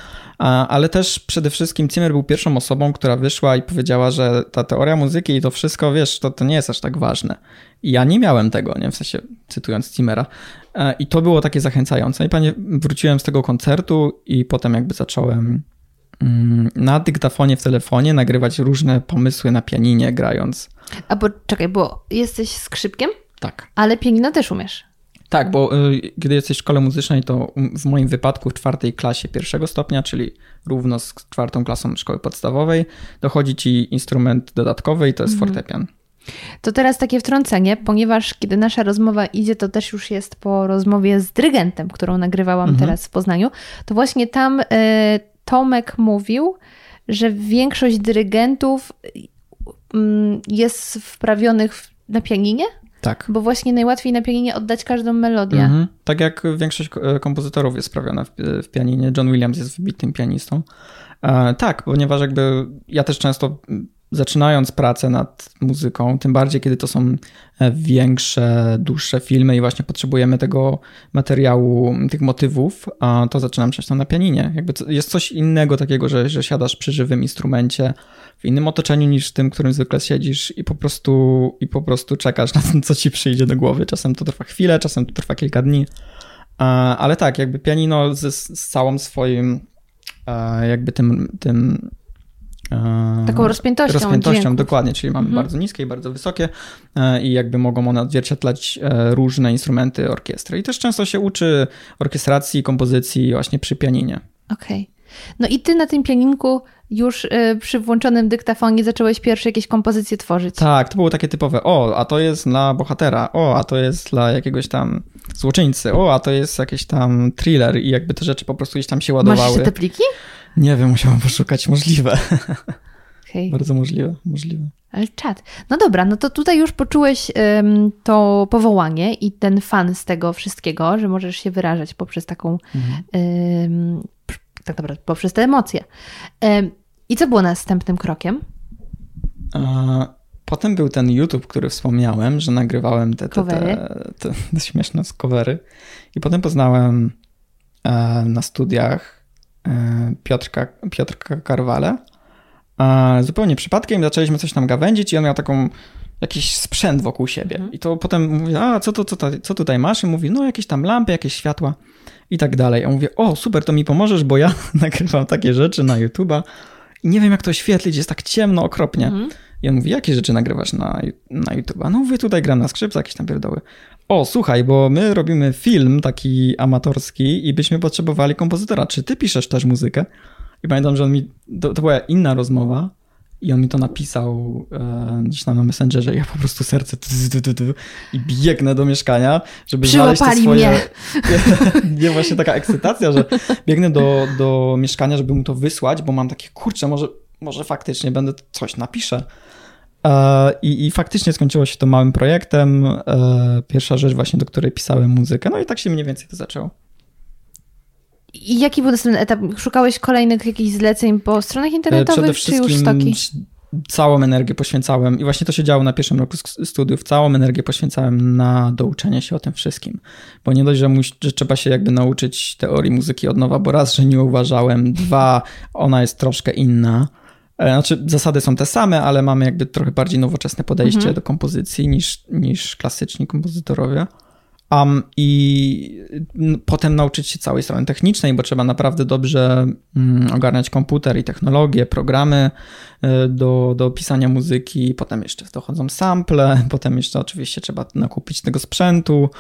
Ale też przede wszystkim Zimmer był pierwszą osobą, która wyszła i powiedziała, że ta teoria muzyki i to wszystko, wiesz, to, to nie jest aż tak ważne. I ja nie miałem tego, nie? W sensie cytując Zimmera. I to było takie zachęcające. I panie, wróciłem z tego koncertu i potem jakby zacząłem na dyktafonie w telefonie nagrywać różne pomysły na pianinie grając. A bo czekaj, bo jesteś skrzypkiem? Tak. Ale pianino też umiesz. Tak, bo y, kiedy jesteś w szkole muzycznej, to w moim wypadku w czwartej klasie pierwszego stopnia, czyli równo z czwartą klasą szkoły podstawowej, dochodzi ci instrument dodatkowy i to jest mhm. fortepian. To teraz takie wtrącenie, ponieważ kiedy nasza rozmowa idzie, to też już jest po rozmowie z dyrygentem, którą nagrywałam mhm. teraz w Poznaniu, to właśnie tam y, Tomek mówił, że większość dyrygentów y, jest wprawionych na pianinie, tak. Bo właśnie najłatwiej na pianinie oddać każdą melodię. Mhm. Tak jak większość e, kompozytorów jest sprawiona w, w pianinie. John Williams jest wybitnym pianistą. E, tak, ponieważ jakby ja też często zaczynając pracę nad muzyką, tym bardziej kiedy to są e, większe, dłuższe filmy i właśnie potrzebujemy tego materiału, tych motywów, to zaczynam często na pianinie. Jakby jest coś innego takiego, że, że siadasz przy żywym instrumencie w innym otoczeniu niż w tym, którym zwykle siedzisz i po prostu, i po prostu czekasz na to, co ci przyjdzie do głowy. Czasem to trwa chwilę, czasem to trwa kilka dni. Ale tak, jakby pianino z, z całą swoim jakby tym, tym E, Taką rozpiętością. Rozpiętością, dźwięków. dokładnie, czyli mamy mhm. bardzo niskie i bardzo wysokie e, i jakby mogą one odzwierciedlać e, różne instrumenty orkiestry. I też często się uczy orkiestracji, kompozycji właśnie przy pianinie. Okej. Okay. No i ty na tym pianinku już przy włączonym dyktafonie zacząłeś pierwsze jakieś kompozycje tworzyć. Tak, to było takie typowe, o, a to jest dla bohatera, o, a to jest dla jakiegoś tam złoczyńcy, o, a to jest jakiś tam thriller i jakby te rzeczy po prostu gdzieś tam się ładowały. Masz te pliki? Nie wiem, musiałam poszukać. Możliwe. Okay. Bardzo możliwe, możliwe. Ale czad. No dobra, no to tutaj już poczułeś to powołanie i ten fan z tego wszystkiego, że możesz się wyrażać poprzez taką, mhm. tak naprawdę poprzez te emocje. I co było następnym krokiem? A, potem był ten YouTube, który wspomniałem, że nagrywałem te, te, te, te, te śmieszne covery. I potem poznałem e, na studiach E, Piotrka, Piotrka Karwale. Zupełnie przypadkiem zaczęliśmy coś tam gawędzić i on miał taką jakiś sprzęt wokół siebie. Mhm. I to potem mówi, a co, to, co, co tutaj masz? I mówi, no jakieś tam lampy, jakieś światła i tak dalej. A mówię, o super, to mi pomożesz, bo ja nagrywam takie rzeczy na YouTube'a i nie wiem jak to oświetlić, jest tak ciemno okropnie. Mhm. I on mówi, jakie rzeczy nagrywasz na, na YouTube'a? No mówię, tutaj gram na skrzypce, jakieś tam pierdoły. O, słuchaj, bo my robimy film taki amatorski i byśmy potrzebowali kompozytora. Czy ty piszesz też muzykę? I pamiętam, że on mi, to, to była inna rozmowa i on mi to napisał e, gdzieś tam na Messengerze i ja po prostu serce tu, tu, tu, i biegnę do mieszkania, żeby znaleźć te swoje... mnie. Nie, właśnie taka ekscytacja, że biegnę do, do mieszkania, żeby mu to wysłać, bo mam takie, kurczę, może, może faktycznie będę coś napiszę. E, I, I, faktycznie skończyło się to małym projektem. E, pierwsza rzecz właśnie, do której pisałem muzykę. No i tak się mniej więcej to zaczęło. I jaki był następny etap? Szukałeś kolejnych jakichś zleceń po stronach e, internetowych, czy już stoki? Całą energię poświęcałem i właśnie to się działo na pierwszym roku studiów. Całą energię poświęcałem na douczenie się o tym wszystkim. Bo nie dość, że, że trzeba się jakby nauczyć teorii muzyki od nowa, bo raz, że nie uważałem, dwa, ona jest troszkę inna E, znaczy, zasady są te same, ale mamy jakby trochę bardziej nowoczesne podejście mhm. do kompozycji niż, niż klasyczni kompozytorowie. Um, I potem nauczyć się całej strony technicznej, bo trzeba naprawdę dobrze um, ogarniać komputer i technologie, programy y, do, do pisania muzyki. Potem jeszcze dochodzą sample, potem jeszcze oczywiście trzeba nakupić tego sprzętu.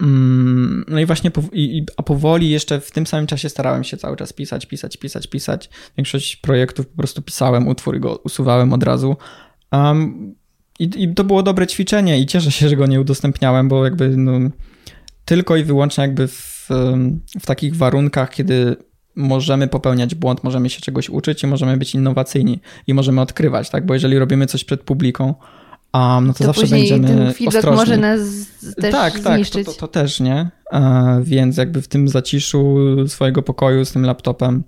Um, no i właśnie, i, a powoli jeszcze w tym samym czasie starałem się cały czas pisać, pisać, pisać, pisać. Większość projektów po prostu pisałem utwór i go usuwałem od razu. Um, i, I, to było dobre ćwiczenie i cieszę się, że go nie udostępniałem, bo jakby no, tylko i wyłącznie jakby w, w takich warunkach, kiedy możemy popełniać błąd, możemy się czegoś uczyć i możemy być innowacyjni i możemy odkrywać, tak? Bo jeżeli robimy coś przed publiką, um, no to, to zawsze będziemy ten feedback ostrożni. może nas też tak, tak, to, to, to, też, nie? E, więc jakby w tym zaciszu swojego pokoju z tym laptopem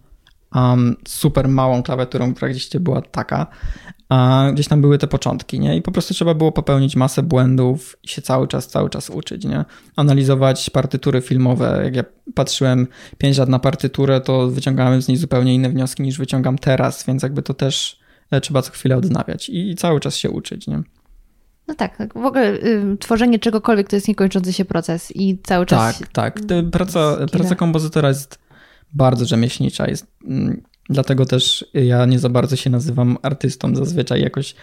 um, super małą klawiaturą, która gdzieś była taka, a gdzieś tam były te początki, nie? I po prostu trzeba było popełnić masę błędów i się cały czas, cały czas uczyć, nie? Analizować partytury filmowe. Jak ja patrzyłem pięć lat na partyturę, to wyciągałem z niej zupełnie inne wnioski niż wyciągam teraz, więc jakby to też e, trzeba co chwilę odnawiać i, i cały czas się uczyć, nie? No tak, tak, w ogóle y, tworzenie czegokolwiek to jest niekończący się proces i cały czas. Tak, tak. Praca, praca kompozytora jest bardzo rzemieślnicza. Jest, mm, Dlatego też ja nie za bardzo się nazywam artystą. Zazwyczaj jakoś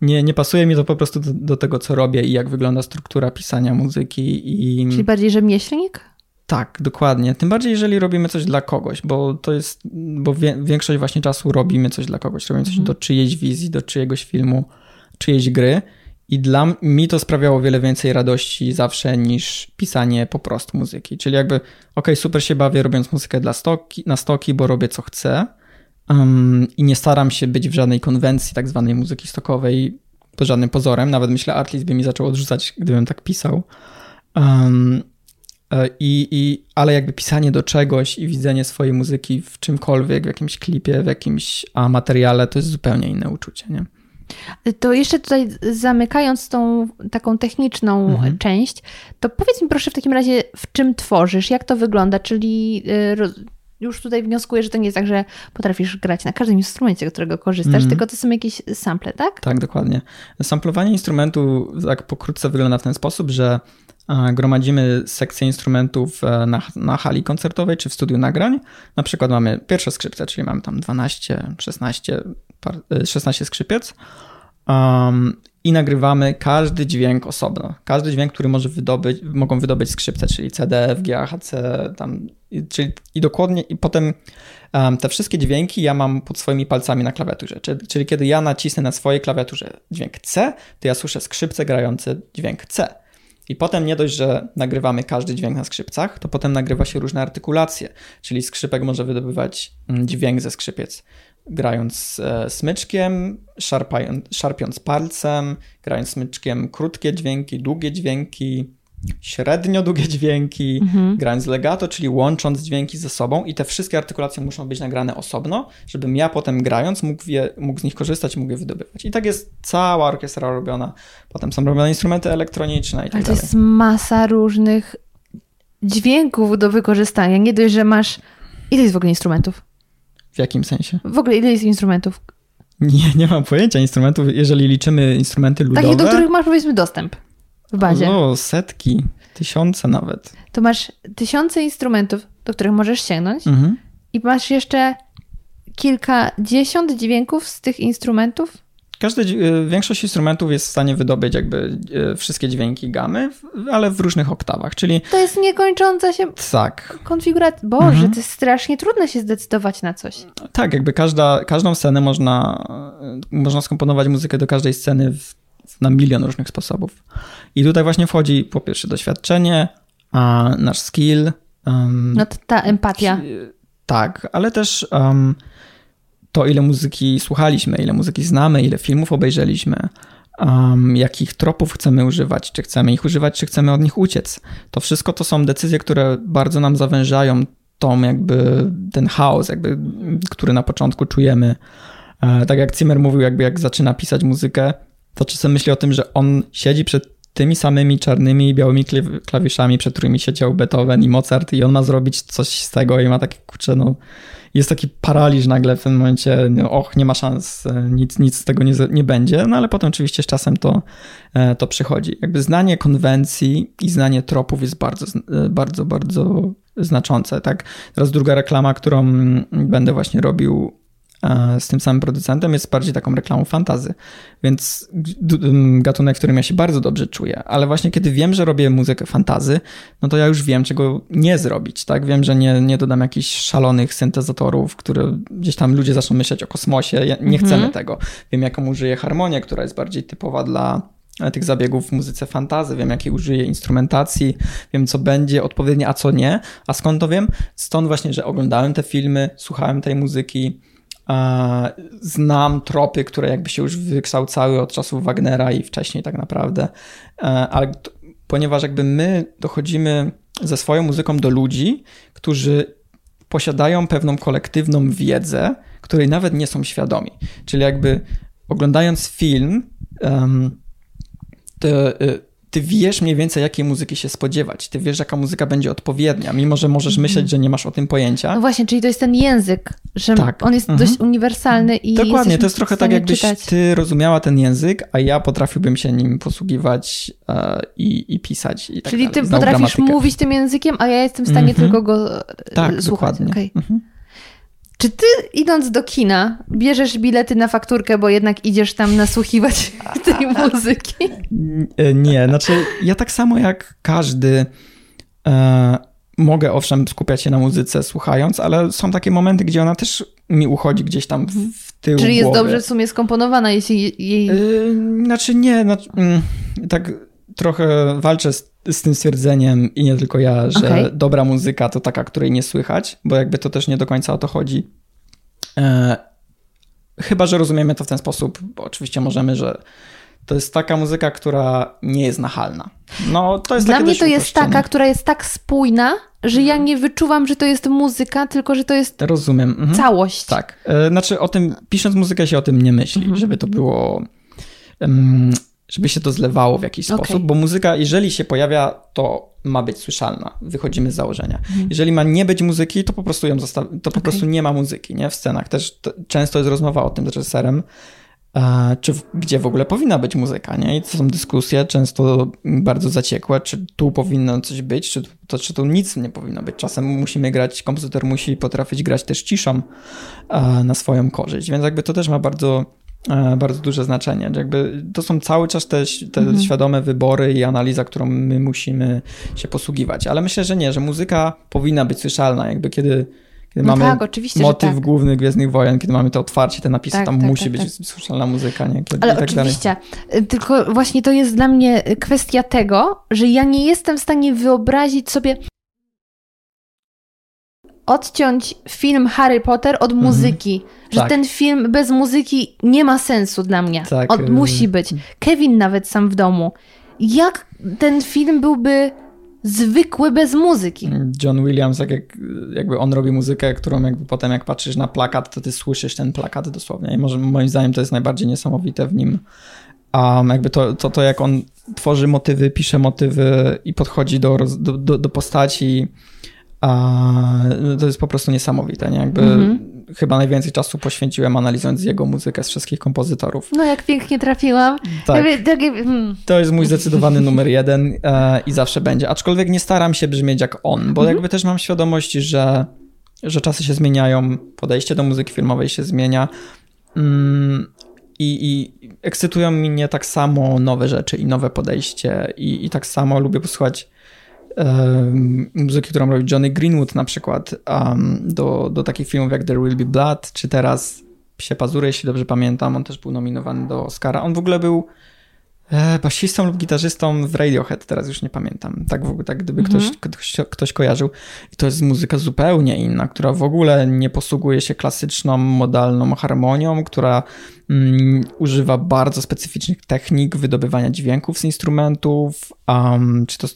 nie, nie pasuje mi to po prostu do, do tego, co robię i jak wygląda struktura pisania muzyki. I... Czyli bardziej rzemieślnik? Tak, dokładnie. Tym bardziej, jeżeli robimy coś dla kogoś, bo to jest, bo wie, większość właśnie czasu robimy coś dla kogoś, robimy coś mhm. do czyjejś wizji, do czyjegoś filmu, czyjejś gry. I dla mi to sprawiało wiele więcej radości zawsze niż pisanie po prostu muzyki. Czyli jakby, okej, okay, super się bawię robiąc muzykę dla stoki, na stoki, bo robię co chcę, Um, I nie staram się być w żadnej konwencji tak zwanej muzyki stokowej pod żadnym pozorem. Nawet myślę, Artlist by mi zaczął odrzucać, gdybym tak pisał. Um, i, i, ale jakby pisanie do czegoś i widzenie swojej muzyki w czymkolwiek, w jakimś klipie, w jakimś a, materiale, to jest zupełnie inne uczucie, nie? To jeszcze tutaj zamykając tą taką techniczną mhm. część, to powiedz mi proszę w takim razie, w czym tworzysz, jak to wygląda, czyli y, już tutaj wnioskuję, że to nie jest tak, że potrafisz grać na każdym instrumencie, którego korzystasz, mm. tylko to są jakieś sample, tak? Tak, dokładnie. Samplowanie instrumentu tak pokrótce wygląda w ten sposób, że gromadzimy sekcje instrumentów e, na, na hali koncertowej czy w studiu nagrań. Na przykład mamy pierwsze skrzypce, czyli mamy tam 12, 16, 16 skrzypiec. Um, i nagrywamy każdy dźwięk osobno. Każdy dźwięk, który może wydobyć, mogą wydobyć skrzypce, czyli CD, F, G, H, C, tam, czyli, i dokładnie, i potem um, te wszystkie dźwięki ja mam pod swoimi palcami na klawiaturze. Czyli, czyli, kiedy ja nacisnę na swojej klawiaturze dźwięk C, to ja słyszę skrzypce grające dźwięk C. I potem nie dość, że nagrywamy każdy dźwięk na skrzypcach, to potem nagrywa się różne artykulacje, czyli skrzypek może wydobywać mm, dźwięk ze skrzypiec grając e, smyczkiem, szarpając, szarpiąc palcem, grając smyczkiem krótkie dźwięki, długie dźwięki, średnio długie dźwięki, mhm. grając legato, czyli łącząc dźwięki ze sobą i te wszystkie artykulacje muszą być nagrane osobno, żebym ja potem grając mógł, je, mógł z nich korzystać, mógł je wydobywać. I tak jest cała orkiestra robiona. Potem są robione instrumenty elektroniczne i tak Ale to dalej. jest masa różnych dźwięków do wykorzystania. Nie dość, że masz... Ile jest w ogóle instrumentów? W jakim sensie? W ogóle ile jest instrumentów? Nie, nie mam pojęcia instrumentów, jeżeli liczymy instrumenty ludowe. Takich, do których masz powiedzmy dostęp w bazie. O, setki, tysiące nawet. To masz tysiące instrumentów, do których możesz sięgnąć mhm. i masz jeszcze kilkadziesiąt dźwięków z tych instrumentów? Każdy, większość instrumentów jest w stanie wydobyć jakby e, wszystkie dźwięki gamy, ale w różnych oktawach, czyli... To jest niekończąca się tak. konfiguracja. Boże, mhm. to jest strasznie trudno się zdecydować na coś. Tak, jakby każda, każdą scenę można, e, można skomponować muzykę do każdej sceny w, na milion różnych sposobów. I tutaj właśnie wchodzi po pierwsze doświadczenie, a nasz skill. Um, no ta empatia. Tak, ale też... Um, to, ile muzyki słuchaliśmy, ile muzyki znamy, ile filmów obejrzeliśmy, um, jakich tropów chcemy używać, czy chcemy ich używać, czy chcemy od nich uciec. To wszystko to są decyzje, które bardzo nam zawężają tą jakby ten chaos, jakby, który na początku czujemy. E, tak jak Zimmer mówił, jakby jak zaczyna pisać muzykę, to czasem myśli o tym, że on siedzi przed tymi samymi czarnymi i białymi klawiszami, przed którymi siedział Beethoven i Mozart i on ma zrobić coś z tego i ma takie, kurczę, no jest taki paraliż nagle w tym momencie, no, och, nie ma szans, e, nic, nic z tego nie, nie będzie, no ale potem oczywiście z czasem to, e, to przychodzi. Jakby znanie konwencji i znanie tropów jest bardzo, e, bardzo, bardzo znaczące, tak? Teraz druga reklama, którą będę właśnie robił z tym samym producentem jest bardziej taką reklamą fantazy. Więc gatunek, w którym ja się bardzo dobrze czuję. Ale właśnie kiedy wiem, że robię muzykę fantazy, no to ja już wiem, czego nie zrobić, tak? Wiem, że nie, nie dodam jakichś szalonych syntezatorów, które gdzieś tam ludzie zaczną myśleć o kosmosie. Ja, nie mhm. chcemy tego. Wiem, jaką użyję harmonię, która jest bardziej typowa dla tych zabiegów w muzyce fantazy, wiem jakiej użyję instrumentacji, wiem co będzie odpowiednie, a co nie. A skąd to wiem? Stąd właśnie, że oglądałem te filmy, słuchałem tej muzyki, Znam tropy, które jakby się już wykształcały od czasów Wagnera i wcześniej tak naprawdę, e, ale ponieważ jakby my dochodzimy ze swoją muzyką do ludzi, którzy posiadają pewną kolektywną wiedzę, której nawet nie są świadomi. Czyli jakby oglądając film, to ty wiesz mniej więcej, jakiej muzyki się spodziewać. Ty wiesz, jaka muzyka będzie odpowiednia, mimo że możesz mhm. myśleć, że nie masz o tym pojęcia. No właśnie, czyli to jest ten język, że tak. on jest mhm. dość uniwersalny i. Dokładnie, to jest trochę tak, jakbyś czytać. ty rozumiała ten język, a ja potrafiłbym się nim posługiwać e, i, i, pisać. I tak czyli dalej. ty Znał potrafisz gramatykę. mówić tym językiem, a ja jestem w stanie mhm. tylko go e, tak, słuchać. Dokładnie. Okay. Czy ty idąc do kina bierzesz bilety na fakturkę, bo jednak idziesz tam nasłuchiwać tej muzyki? E, nie, znaczy ja tak samo jak każdy e, mogę owszem skupiać się na muzyce słuchając, ale są takie momenty, gdzie ona też mi uchodzi gdzieś tam w tył Czyli jest głowy. dobrze w sumie skomponowana, jeśli jej... E, znaczy nie, znaczy, tak trochę walczę z, z, tym stwierdzeniem i nie tylko ja, że okay. dobra muzyka to taka, której nie słychać, bo jakby to też nie do końca o to chodzi. E, chyba, że rozumiemy to w ten sposób, bo oczywiście możemy, że to jest taka muzyka, która nie jest nachalna. No, to jest Dla mnie to jest taka, która jest tak spójna, że ja nie wyczuwam, że to jest muzyka, tylko że to jest Rozumiem. Mhm. całość. Tak. E, znaczy o tym, pisząc muzykę się o tym nie myśli, mhm. żeby to było żeby się to zlewało w jakiś okay. sposób, bo muzyka, jeżeli się pojawia, to ma być słyszalna. Wychodzimy z założenia. Mhm. Jeżeli ma nie być muzyki, to po prostu ją zostaw... to po okay. prostu nie ma muzyki, nie? W scenach też często jest rozmowa o tym z reżyserem, e, czy w, gdzie w ogóle powinna być muzyka, nie? I to są dyskusje często bardzo zaciekłe, czy tu powinno coś być, czy to, czy tu nic nie powinno być. Czasem musimy grać, kompozytor musi potrafić grać też ciszą e, na swoją korzyść, więc jakby to też ma bardzo bardzo duże znaczenie. Jakby to są cały czas te, te mhm. świadome wybory i analiza, którą my musimy się posługiwać. Ale myślę, że nie, że muzyka powinna być słyszalna. Jakby kiedy, kiedy no mamy tak, motyw tak. główny Gwiezdnych Wojen, kiedy mamy to otwarcie, te napisy, tak, tam tak, musi tak, być tak. słyszalna muzyka. Nie? Kiedy, Ale oczywiście. Dalej. Tylko właśnie to jest dla mnie kwestia tego, że ja nie jestem w stanie wyobrazić sobie odciąć film Harry Potter od mhm. muzyki. Mhm. Że tak. ten film bez muzyki nie ma sensu dla mnie. Tak. Od, y- musi być. Kevin nawet sam w domu. Jak ten film byłby zwykły bez muzyki? John Williams, jak, jak, jakby on robi muzykę, którą jakby potem jak patrzysz na plakat, to ty słyszysz ten plakat dosłownie. I może moim zdaniem to jest najbardziej niesamowite w nim. Um, jakby to, to, to jak on tworzy motywy, pisze motywy i podchodzi do, do, do, do postaci a to jest po prostu niesamowite, nie? Jakby mm-hmm. chyba najwięcej czasu poświęciłem analizując jego muzykę z wszystkich kompozytorów. No jak pięknie trafiłam. Tak. Hmm. To jest mój zdecydowany numer jeden e, i zawsze będzie. Aczkolwiek nie staram się brzmieć jak on, bo mm-hmm. jakby też mam świadomość, że, że czasy się zmieniają, podejście do muzyki filmowej się zmienia. Mm, i, I ekscytują mnie tak samo nowe rzeczy i nowe podejście, i, i tak samo lubię posłuchać muzyki, którą robi Johnny Greenwood na przykład, um, do, do takich filmów jak There Will Be Blood, czy teraz Psie Pazury, jeśli dobrze pamiętam, on też był nominowany do Oscara. On w ogóle był basistą lub gitarzystą w Radiohead, teraz już nie pamiętam. Tak w ogóle, tak gdyby ktoś, mhm. ktoś, ktoś kojarzył. I to jest muzyka zupełnie inna, która w ogóle nie posługuje się klasyczną, modalną harmonią, która mm, używa bardzo specyficznych technik wydobywania dźwięków z instrumentów, um, czy to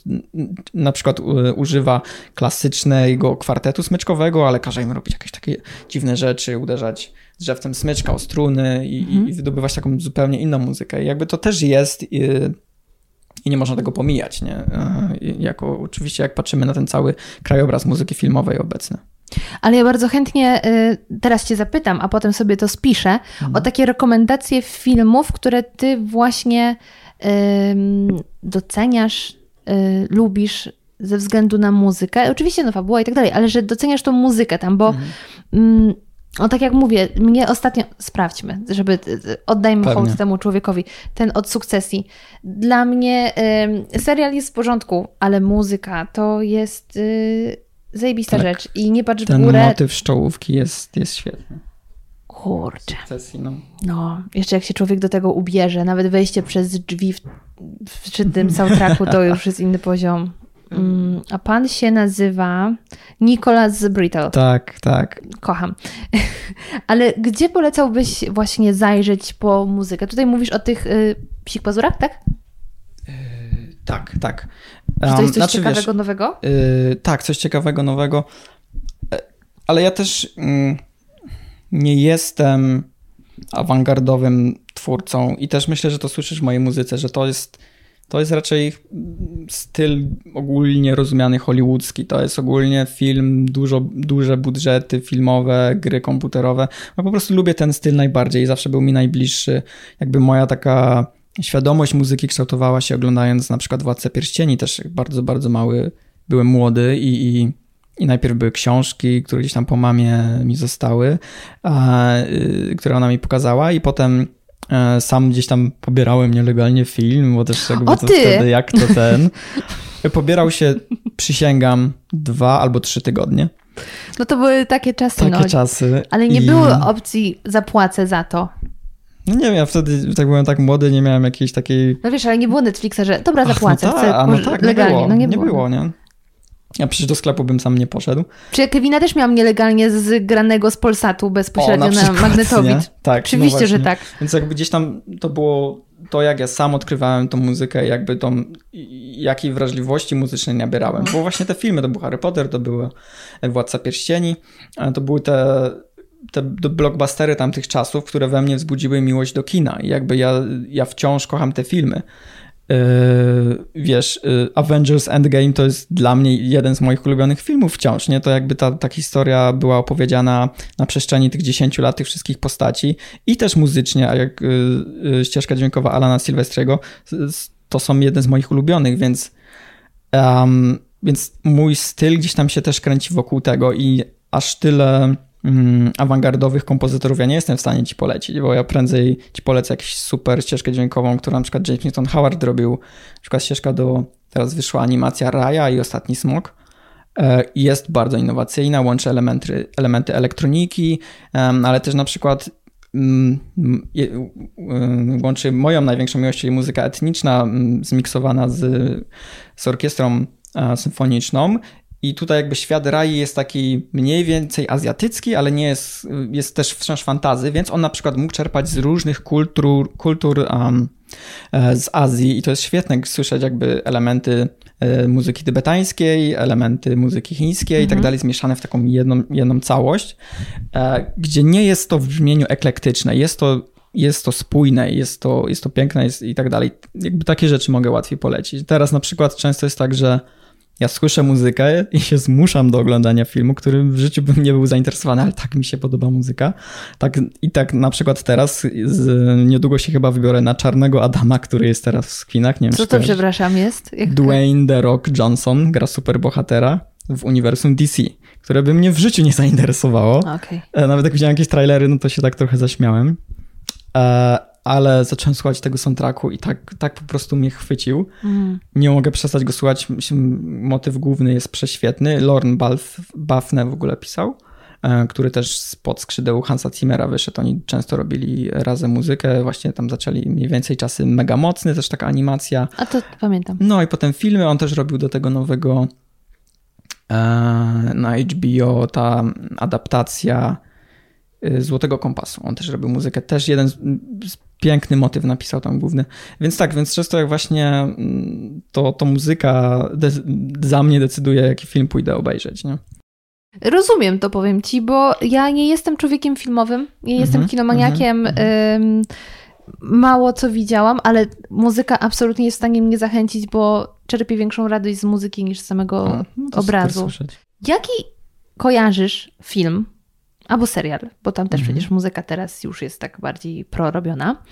na przykład używa klasycznego kwartetu smyczkowego, ale każe im robić jakieś takie dziwne rzeczy, uderzać drzewcem smyczka o struny i, mhm. i wydobywać taką zupełnie inną muzykę. I jakby to też jest i, i nie można tego pomijać, nie? Jako, oczywiście jak patrzymy na ten cały krajobraz muzyki filmowej obecny. Ale ja bardzo chętnie y, teraz Cię zapytam, a potem sobie to spiszę, mhm. o takie rekomendacje filmów, które Ty właśnie doceniasz, y, lubisz ze względu na muzykę. Oczywiście, no fabuła i tak dalej, ale że doceniasz tą muzykę tam, bo mhm. No tak jak mówię, mnie ostatnio, sprawdźmy, żeby oddajmy Pewnie. hołd temu człowiekowi, ten od sukcesji. Dla mnie y, serial jest w porządku, ale muzyka to jest y, zajebista tak. rzecz i nie patrz ten w górę. Ten motyw szczołówki jest, jest świetny. Kurczę. Sukcesji, no. no, jeszcze jak się człowiek do tego ubierze, nawet wejście przez drzwi w, przy tym soundtracku to już jest inny poziom. Mm, a pan się nazywa Nicholas Brittle. Tak, tak. Kocham. Ale gdzie polecałbyś właśnie zajrzeć po muzykę? Tutaj mówisz o tych y, psich pazurach, tak? Yy, tak, tak. Um, Czy to jest coś znaczy, ciekawego, wiesz, nowego? Yy, tak, coś ciekawego, nowego. E, ale ja też yy, nie jestem awangardowym twórcą i też myślę, że to słyszysz w mojej muzyce, że to jest to jest raczej styl ogólnie rozumiany hollywoodzki. To jest ogólnie film, dużo, duże budżety filmowe, gry komputerowe. Ja po prostu lubię ten styl najbardziej zawsze był mi najbliższy. Jakby moja taka świadomość muzyki kształtowała się oglądając na przykład Władcę Pierścieni, też bardzo, bardzo mały, byłem młody i, i i najpierw były książki, które gdzieś tam po mamie mi zostały, a, y, które ona mi pokazała, i potem sam gdzieś tam pobierałem nielegalnie film, bo też jakby o, to wtedy jak to ten. Pobierał się, przysięgam, dwa albo trzy tygodnie. No to były takie czasy. Takie no. czasy. Ale nie I... było opcji zapłacę za to. No nie wiem, ja wtedy tak byłem tak młody, nie miałem jakiejś takiej... No wiesz, ale nie było Netflixa, że dobra, zapłacę, Ach, no chcę ta, no tak, legalnie. Nie było, no nie, nie było. było, nie? Ja przecież do sklepu bym sam nie poszedł. Czy Kevina też miałam nielegalnie zgranego z Polsatu bezpośrednio o, na, na magnetowid? Tak. Oczywiście, no że tak. Więc jakby gdzieś tam to było to, jak ja sam odkrywałem tą muzykę, jakby tą, jakiej wrażliwości muzycznej nabierałem. Bo właśnie te filmy, to był Harry Potter, to były Władca Pierścieni, to były te te blockbustery tamtych czasów, które we mnie wzbudziły miłość do kina. I jakby ja, ja wciąż kocham te filmy. Yy, wiesz, yy, Avengers Endgame to jest dla mnie jeden z moich ulubionych filmów wciąż, nie? To jakby ta, ta historia była opowiedziana na przestrzeni tych 10 lat, tych wszystkich postaci i też muzycznie, a jak yy, ścieżka dźwiękowa Alana Silvestrego, to są jeden z moich ulubionych, więc um, więc mój styl gdzieś tam się też kręci wokół tego i aż tyle awangardowych kompozytorów ja nie jestem w stanie ci polecić, bo ja prędzej ci polecę jakąś super ścieżkę dźwiękową, którą na przykład James Newton Howard robił, na przykład ścieżka do, teraz wyszła animacja Raya i Ostatni Smok, e, jest bardzo innowacyjna, łączy elementy, elementy elektroniki, ale też na przykład mm, łączy moją największą miłość, czyli muzyka etniczna, mm, zmiksowana z, z orkiestrą e, symfoniczną i tutaj jakby świat Rai jest taki mniej więcej azjatycki, ale nie jest, jest też wciąż fantazy, więc on na przykład mógł czerpać z różnych kultur, kultur um, z Azji i to jest świetne słyszeć jakby elementy e, muzyki tybetańskiej, elementy muzyki chińskiej mhm. i tak mhm. dalej zmieszane w taką jedną, jedną całość, e, gdzie nie jest to w brzmieniu eklektyczne, jest to jest to spójne, jest to, jest to piękne jest i tak dalej. Jakby takie rzeczy mogę łatwiej polecić. Teraz na przykład często jest tak, że ja słyszę muzykę i się zmuszam do oglądania filmu, który w życiu bym nie był zainteresowany, ale tak mi się podoba muzyka. Tak, I tak na przykład teraz, z, niedługo się chyba wybiorę na Czarnego Adama, który jest teraz w kinach. Nie wiem, Co to, przepraszam, jest? Jak... Dwayne The Rock Johnson gra superbohatera w uniwersum DC, które by mnie w życiu nie zainteresowało. Okay. E, nawet jak widziałem jakieś trailery, no to się tak trochę zaśmiałem. E, ale zacząłem słuchać tego soundtracku i tak, tak po prostu mnie chwycił. Mm. Nie mogę przestać go słuchać. Motyw główny jest prześwietny. Lorne Buffne w ogóle pisał, e, który też spod skrzydeł Hansa Zimmera wyszedł. Oni często robili razem muzykę. Właśnie tam zaczęli mniej więcej czasy mega mocny, też taka animacja. A to pamiętam. No i potem filmy. On też robił do tego nowego e, na HBO ta adaptacja Y, Złotego Kompasu. On też robił muzykę, też jeden z piękny motyw napisał tam główny. Więc tak, więc często jak właśnie mm, to, to muzyka za mnie decyduje, jaki film pójdę obejrzeć, nie? Rozumiem to, powiem ci, bo ja nie jestem człowiekiem filmowym, nie jestem mm -hmm, kinomaniakiem. Mm -hmm. mało co widziałam, ale muzyka absolutnie jest w stanie mnie zachęcić, bo czerpię większą radość z muzyki niż z samego no obrazu. Jaki kojarzysz film albo serial, bo tam też Mhm. przecież muzyka teraz już jest tak bardziej prorobiona,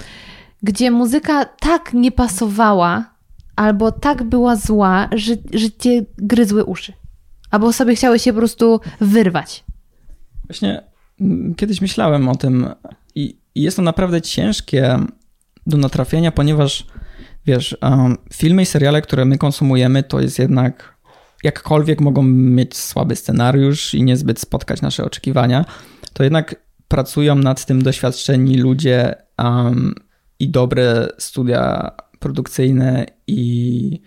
gdzie muzyka tak nie pasowała albo tak była zła, że, że cię gryzły uszy. Albo sobie chciały się po prostu wyrwać. Właśnie kiedyś myślałem o tym i, i jest to naprawdę ciężkie do natrafienia, ponieważ wiesz, um, filmy i seriale, które my konsumujemy, to jest jednak jakkolwiek mogą mieć słaby scenariusz i niezbyt spotkać nasze oczekiwania, to jednak pracują nad tym doświadczeni ludzie um, i dobre studia produkcyjne i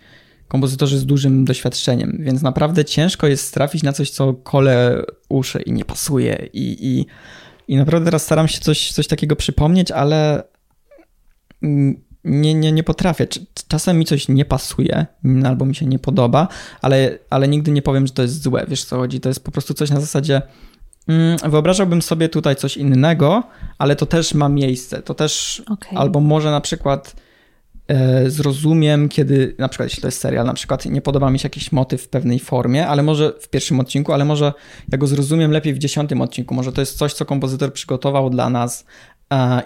kompozytorzy z dużym doświadczeniem, więc naprawdę ciężko jest trafić na coś, co kole uszy i nie pasuje. I, i, i naprawdę teraz staram się coś, coś takiego przypomnieć, ale mm, nie, nie, nie potrafię. Cz- Czasem mi coś nie pasuje mm, albo mi się nie podoba, ale, ale nigdy nie powiem, że to jest złe. Wiesz co chodzi? To jest po prostu coś na zasadzie mm, wyobrażałbym sobie tutaj coś innego, ale to też ma miejsce. To też Okej. albo może na przykład e, zrozumiem, kiedy na przykład jeśli to jest serial, na przykład nie podoba mi się jakiś motyw w pewnej formie, ale może w pierwszym odcinku, ale może ja go zrozumiem lepiej w dziesiątym odcinku. Może to jest coś, co kompozytor przygotował dla nas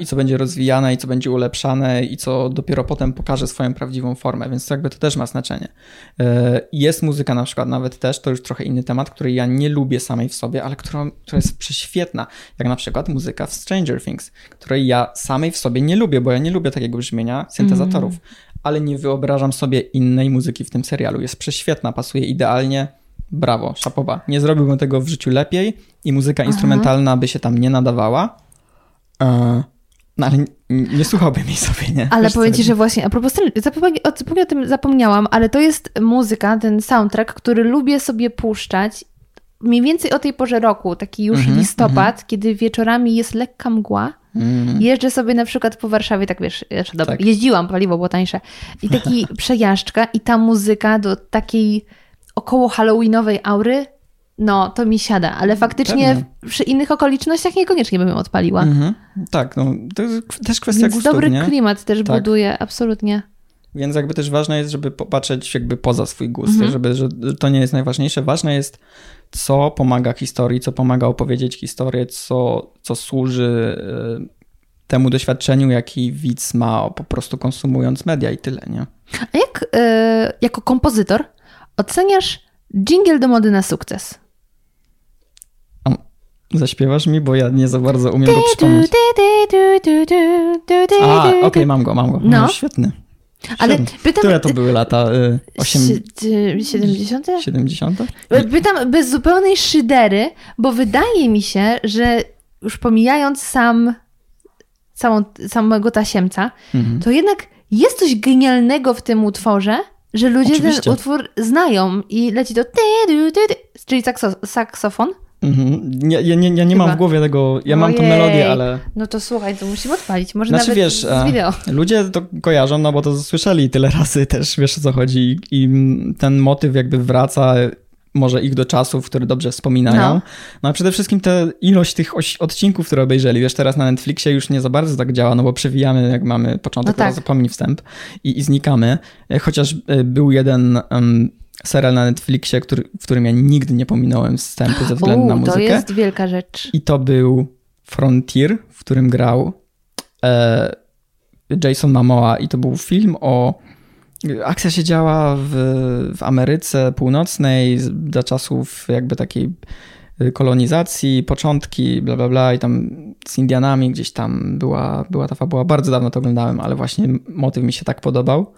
i co będzie rozwijane i co będzie ulepszane i co dopiero potem pokaże swoją prawdziwą formę, więc jakby to też ma znaczenie. E, Jest muzyka na przykład nawet też, to już trochę inny temat, której ja nie lubię samej w sobie, ale która, która jest prześwietna, jak na przykład muzyka w Stranger Things, której ja samej w sobie nie lubię, bo ja nie lubię takiego brzmienia syntezatorów, ale nie wyobrażam sobie innej muzyki w tym serialu. Jest prześwietna, pasuje idealnie. Brawo, szapoba. Nie zrobiłbym tego w życiu lepiej i muzyka instrumentalna by się tam nie nadawała. E, No ale nie, nie słuchałbym jej sobie, nie? Ale Wiesz, powiem ci, że właśnie, a propos zupełnie o tym zapomniałam, ale to jest muzyka, ten soundtrack, który lubię sobie puszczać mniej więcej o tej porze roku, taki już Mhm, listopad, kiedy wieczorami jest lekka mgła. Mm. Jeżdżę sobie na przykład po Warszawie, tak wiesz, dobra, Tak. jeździłam, paliwo było tańsze. I taki przejażdżka i ta muzyka do takiej około halloweenowej aury, no to mi siada, ale faktycznie Pewnie. przy innych okolicznościach niekoniecznie bym ją odpaliła. Mhm. Tak, no to jest też kwestia Więc gustów, dobry nie? klimat też Tak. buduje, absolutnie. Więc jakby też ważne jest, żeby popatrzeć jakby poza swój gust, Mhm. żeby, że to nie jest najważniejsze. Ważne jest, co pomaga historii, co pomaga opowiedzieć historię, co, co służy y, temu doświadczeniu, jaki widz ma po prostu konsumując media i tyle, nie? A jak e, jako kompozytor oceniasz jingle do mody na sukces? Zaśpiewasz mi, bo ja nie za bardzo umiem go przypomnieć. A, okej, mam go, mam go. No. No. Świetny. Ale pytam... Które to były lata? Y, osiem- Sie- 70? 70? Pytam bez zupełnej szydery, bo wydaje mi się, że już pomijając sam całą, samego tasiemca, Mhm. to jednak jest coś genialnego w tym utworze, że ludzie Oczywiście. ten utwór znają i leci to ty, ty, ty, ty, czyli sakso, saksofon. Mhm. Ja nie, ja nie mam w głowie tego, ja mam tą Ojej. melodię, ale No to słuchaj, to musimy odpalić, może Znaczy, nawet wiesz, z a- wideo. ludzie to kojarzą, no bo to słyszeli tyle razy też, wiesz o co chodzi i ten motyw jakby wraca może ich do czasów, które dobrze wspominają. No. No, a przede wszystkim te ilość tych odcinków, które obejrzeli, wiesz, teraz na Netflixie już nie za bardzo tak działa, no bo przewijamy, jak mamy początek, No tak. wstęp i, i znikamy. E, Chociaż e, był jeden um, serial na Netflixie, który, w którym ja nigdy nie pominąłem wstępu ze względu na U, muzykę. to jest wielka rzecz. I to był Frontier, w którym grał e, Jason Momoa i to był film o... Akcja się działa w, w Ameryce Północnej za czasów jakby takiej kolonizacji, początki, bla bla bla i tam z Indianami gdzieś tam była, była ta fabuła. Bardzo dawno to oglądałem, ale właśnie motyw mi się tak podobał,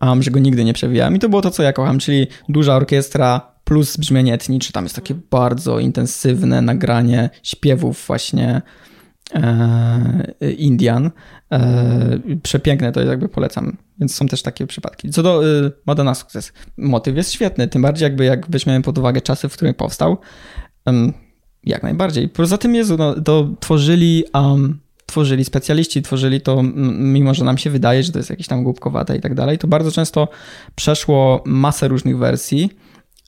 um, że go nigdy nie przewijałem. I to było to, co ja kocham, czyli duża orkiestra plus brzmienie etniczne. Tam jest takie bardzo intensywne nagranie śpiewów właśnie e, Indian. E, przepiękne to jest, jakby polecam. Więc są też takie przypadki. Co do y, Moda na sukces. Motyw jest świetny, tym bardziej jakby jak weźmiemy pod uwagę czasy, w których powstał. Em, jak najbardziej. Poza tym, Jezu, no, to tworzyli, um, tworzyli specjaliści, tworzyli to, mimo że nam się wydaje, że to jest jakieś tam głupkowate i tak dalej, to bardzo często przeszło masę różnych wersji,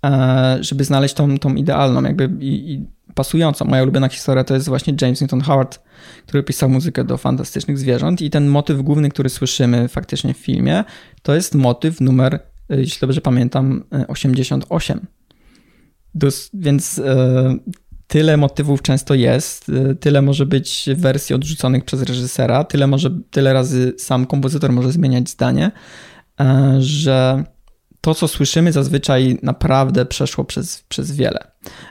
e, żeby znaleźć tą, tą idealną, jakby i, i pasującą. Moja ulubiona historia to jest właśnie James Newton Howard, który pisał muzykę do fantastycznych zwierząt i ten motyw główny, który słyszymy faktycznie w filmie, to jest motyw numer, e, jeśli dobrze pamiętam, e, 88. Dos, więc e, tyle motywów często jest, e, tyle może być wersji odrzuconych przez reżysera, tyle, może, tyle razy sam kompozytor może zmieniać zdanie, e, że to, co słyszymy, zazwyczaj naprawdę przeszło przez, przez wiele.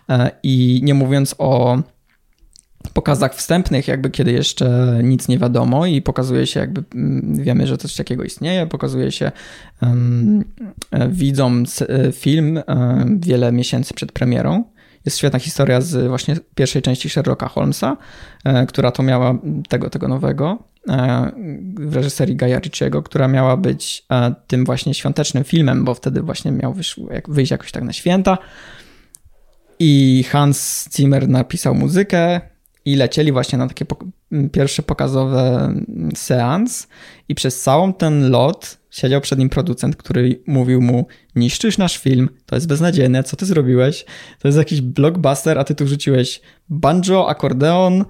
E, I nie mówiąc o pokazach wstępnych, jakby kiedy jeszcze nic nie wiadomo i pokazuje się, jakby mm, wiemy, że coś takiego istnieje, pokazuje się um, widzom film um, wiele miesięcy przed premierą. Jest świetna historia z właśnie pierwszej części Sherlocka Holmesa, um, która to miała tego, tego nowego w reżyserii Gaja Ricciego, która miała być tym właśnie świątecznym filmem, bo wtedy właśnie miał wyjść jakoś tak na święta. I Hans Zimmer napisał muzykę, i lecieli właśnie na takie pierwsze pokazowe seans i przez całą ten lot siedział przed nim producent, który mówił mu niszczysz nasz film, to jest beznadziejne, co ty zrobiłeś? To jest jakiś blockbuster, a ty tu rzuciłeś banjo, akordeon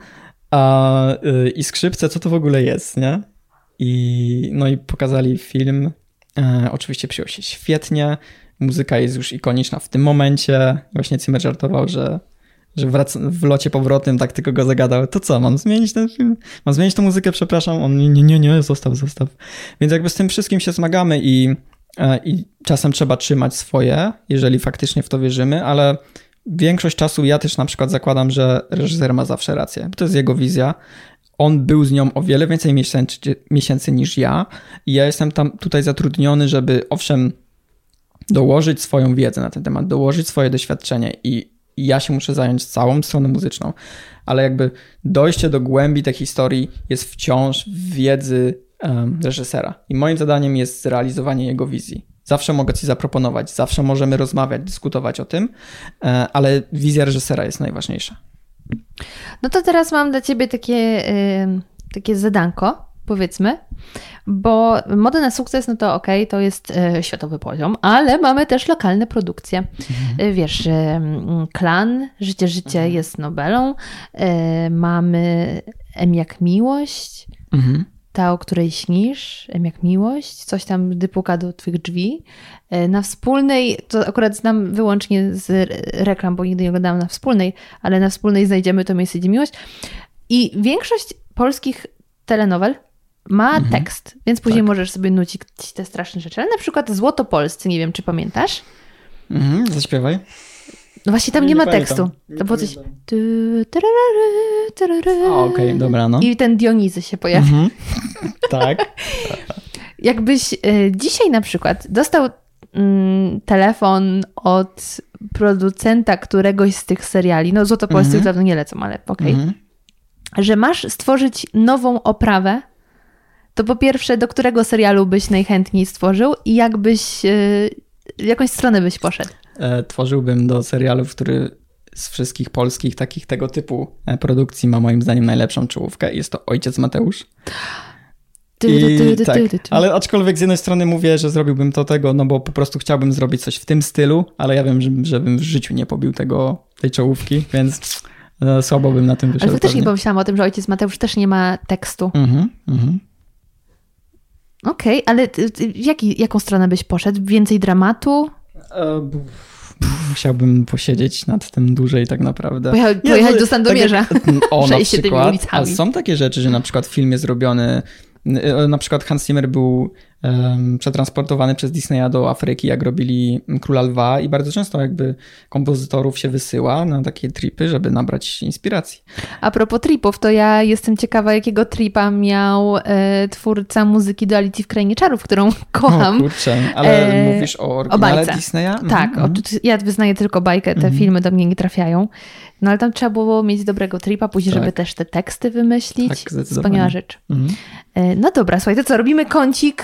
a, yy, i skrzypce, co to w ogóle jest, nie? I, no i pokazali film. E, oczywiście przyjął się świetnie. Muzyka jest już ikoniczna w tym momencie. Właśnie Zimmer żartował, że że wrac- w locie powrotnym tak tylko go zagadał. To co, mam zmienić ten film? Mam zmienić tę muzykę, przepraszam? On nie, nie, nie, zostaw, zostaw. Więc jakby z tym wszystkim się zmagamy i, e, i czasem trzeba trzymać swoje, jeżeli faktycznie w to wierzymy, ale większość czasu ja też na przykład zakładam, że reżyser ma zawsze rację, to jest jego wizja. On był z nią o wiele więcej miesięcy, miesięcy niż ja i ja jestem tam tutaj zatrudniony, żeby owszem dołożyć swoją wiedzę na ten temat, dołożyć swoje doświadczenie i i ja się muszę zająć całą stroną muzyczną, ale jakby dojście do głębi tej historii jest wciąż wiedzy um, reżysera. I moim zadaniem jest zrealizowanie jego wizji. Zawsze mogę coś zaproponować, zawsze możemy rozmawiać, dyskutować o tym, e, ale wizja reżysera jest najważniejsza. No to teraz mam dla ciebie takie, takie zadanko powiedzmy, bo moda na sukces, no to okej, okay, to jest e, światowy poziom, ale mamy też lokalne produkcje. Mhm. E, wiesz, e, Klan, Życie, Życie mhm. jest Nobelą, mamy M jak Miłość, mhm. ta, o której śnisz, M jak Miłość, coś tam, gdy puka do twych drzwi. Na wspólnej, to akurat znam wyłącznie z reklam, bo nigdy nie oglądałam na wspólnej, ale na wspólnej znajdziemy to miejsce, gdzie miłość. I większość polskich telenowel ma mhm. tekst, więc później tak. możesz sobie nucić te straszne rzeczy. Ale na przykład Złotopolscy, nie wiem, czy pamiętasz? Mhm, zaśpiewaj. No właśnie tam nie, nie ma pamiętam. tekstu. Nie to było coś... Okej, okay, dobra, no. I ten Dionizy się pojawia. Mhm. tak. Jakbyś dzisiaj na przykład dostał mm, telefon od producenta któregoś z tych seriali, no Złotopolscy mhm. dawno nie lecą, ale okej, okay, mhm. że masz stworzyć nową oprawę to po pierwsze, do którego serialu byś najchętniej stworzył i jakbyś, yy, jakąś stronę byś poszedł? E, tworzyłbym do serialów, który z wszystkich polskich takich tego typu e, produkcji ma moim zdaniem najlepszą czołówkę. Jest to Ojciec Mateusz. I, tak, ale aczkolwiek z jednej strony mówię, że zrobiłbym to tego, no bo po prostu chciałbym zrobić coś w tym stylu, ale ja wiem, że, żebym w życiu nie pobił tego, tej czołówki, więc no, słabo bym na tym wyszedł. Ale też nie pomyślałam o tym, że Ojciec Mateusz też nie ma tekstu. Mhm, mhm. Okej, okay, ale jaki, jaką stronę byś poszedł? Więcej dramatu? E, chciałbym posiedzieć nad tym dłużej tak naprawdę. Pojechać, pojechać do Sandomierza. Tak jak, o, na przykład. A są takie rzeczy, że na przykład film jest robiony E, na przykład Hans Zimmer był przetransportowany przez Disneya do Afryki, jak robili Króla Lwa i bardzo często jakby kompozytorów się wysyła na takie tripy, żeby nabrać inspiracji. A propos tripów, to ja jestem ciekawa, jakiego tripa miał e, twórca muzyki do Alicji w Krainie Czarów, którą kocham. O kurczę, ale e, mówisz o oryginale o Disneya? Tak, mhm. ja wyznaję tylko bajkę, te mhm. filmy do mnie nie trafiają. No ale tam trzeba było mieć dobrego tripa, później, tak. żeby też te teksty wymyślić. Tak, Wspaniała rzecz. Mhm. E, no dobra, słuchaj, to co, robimy kącik.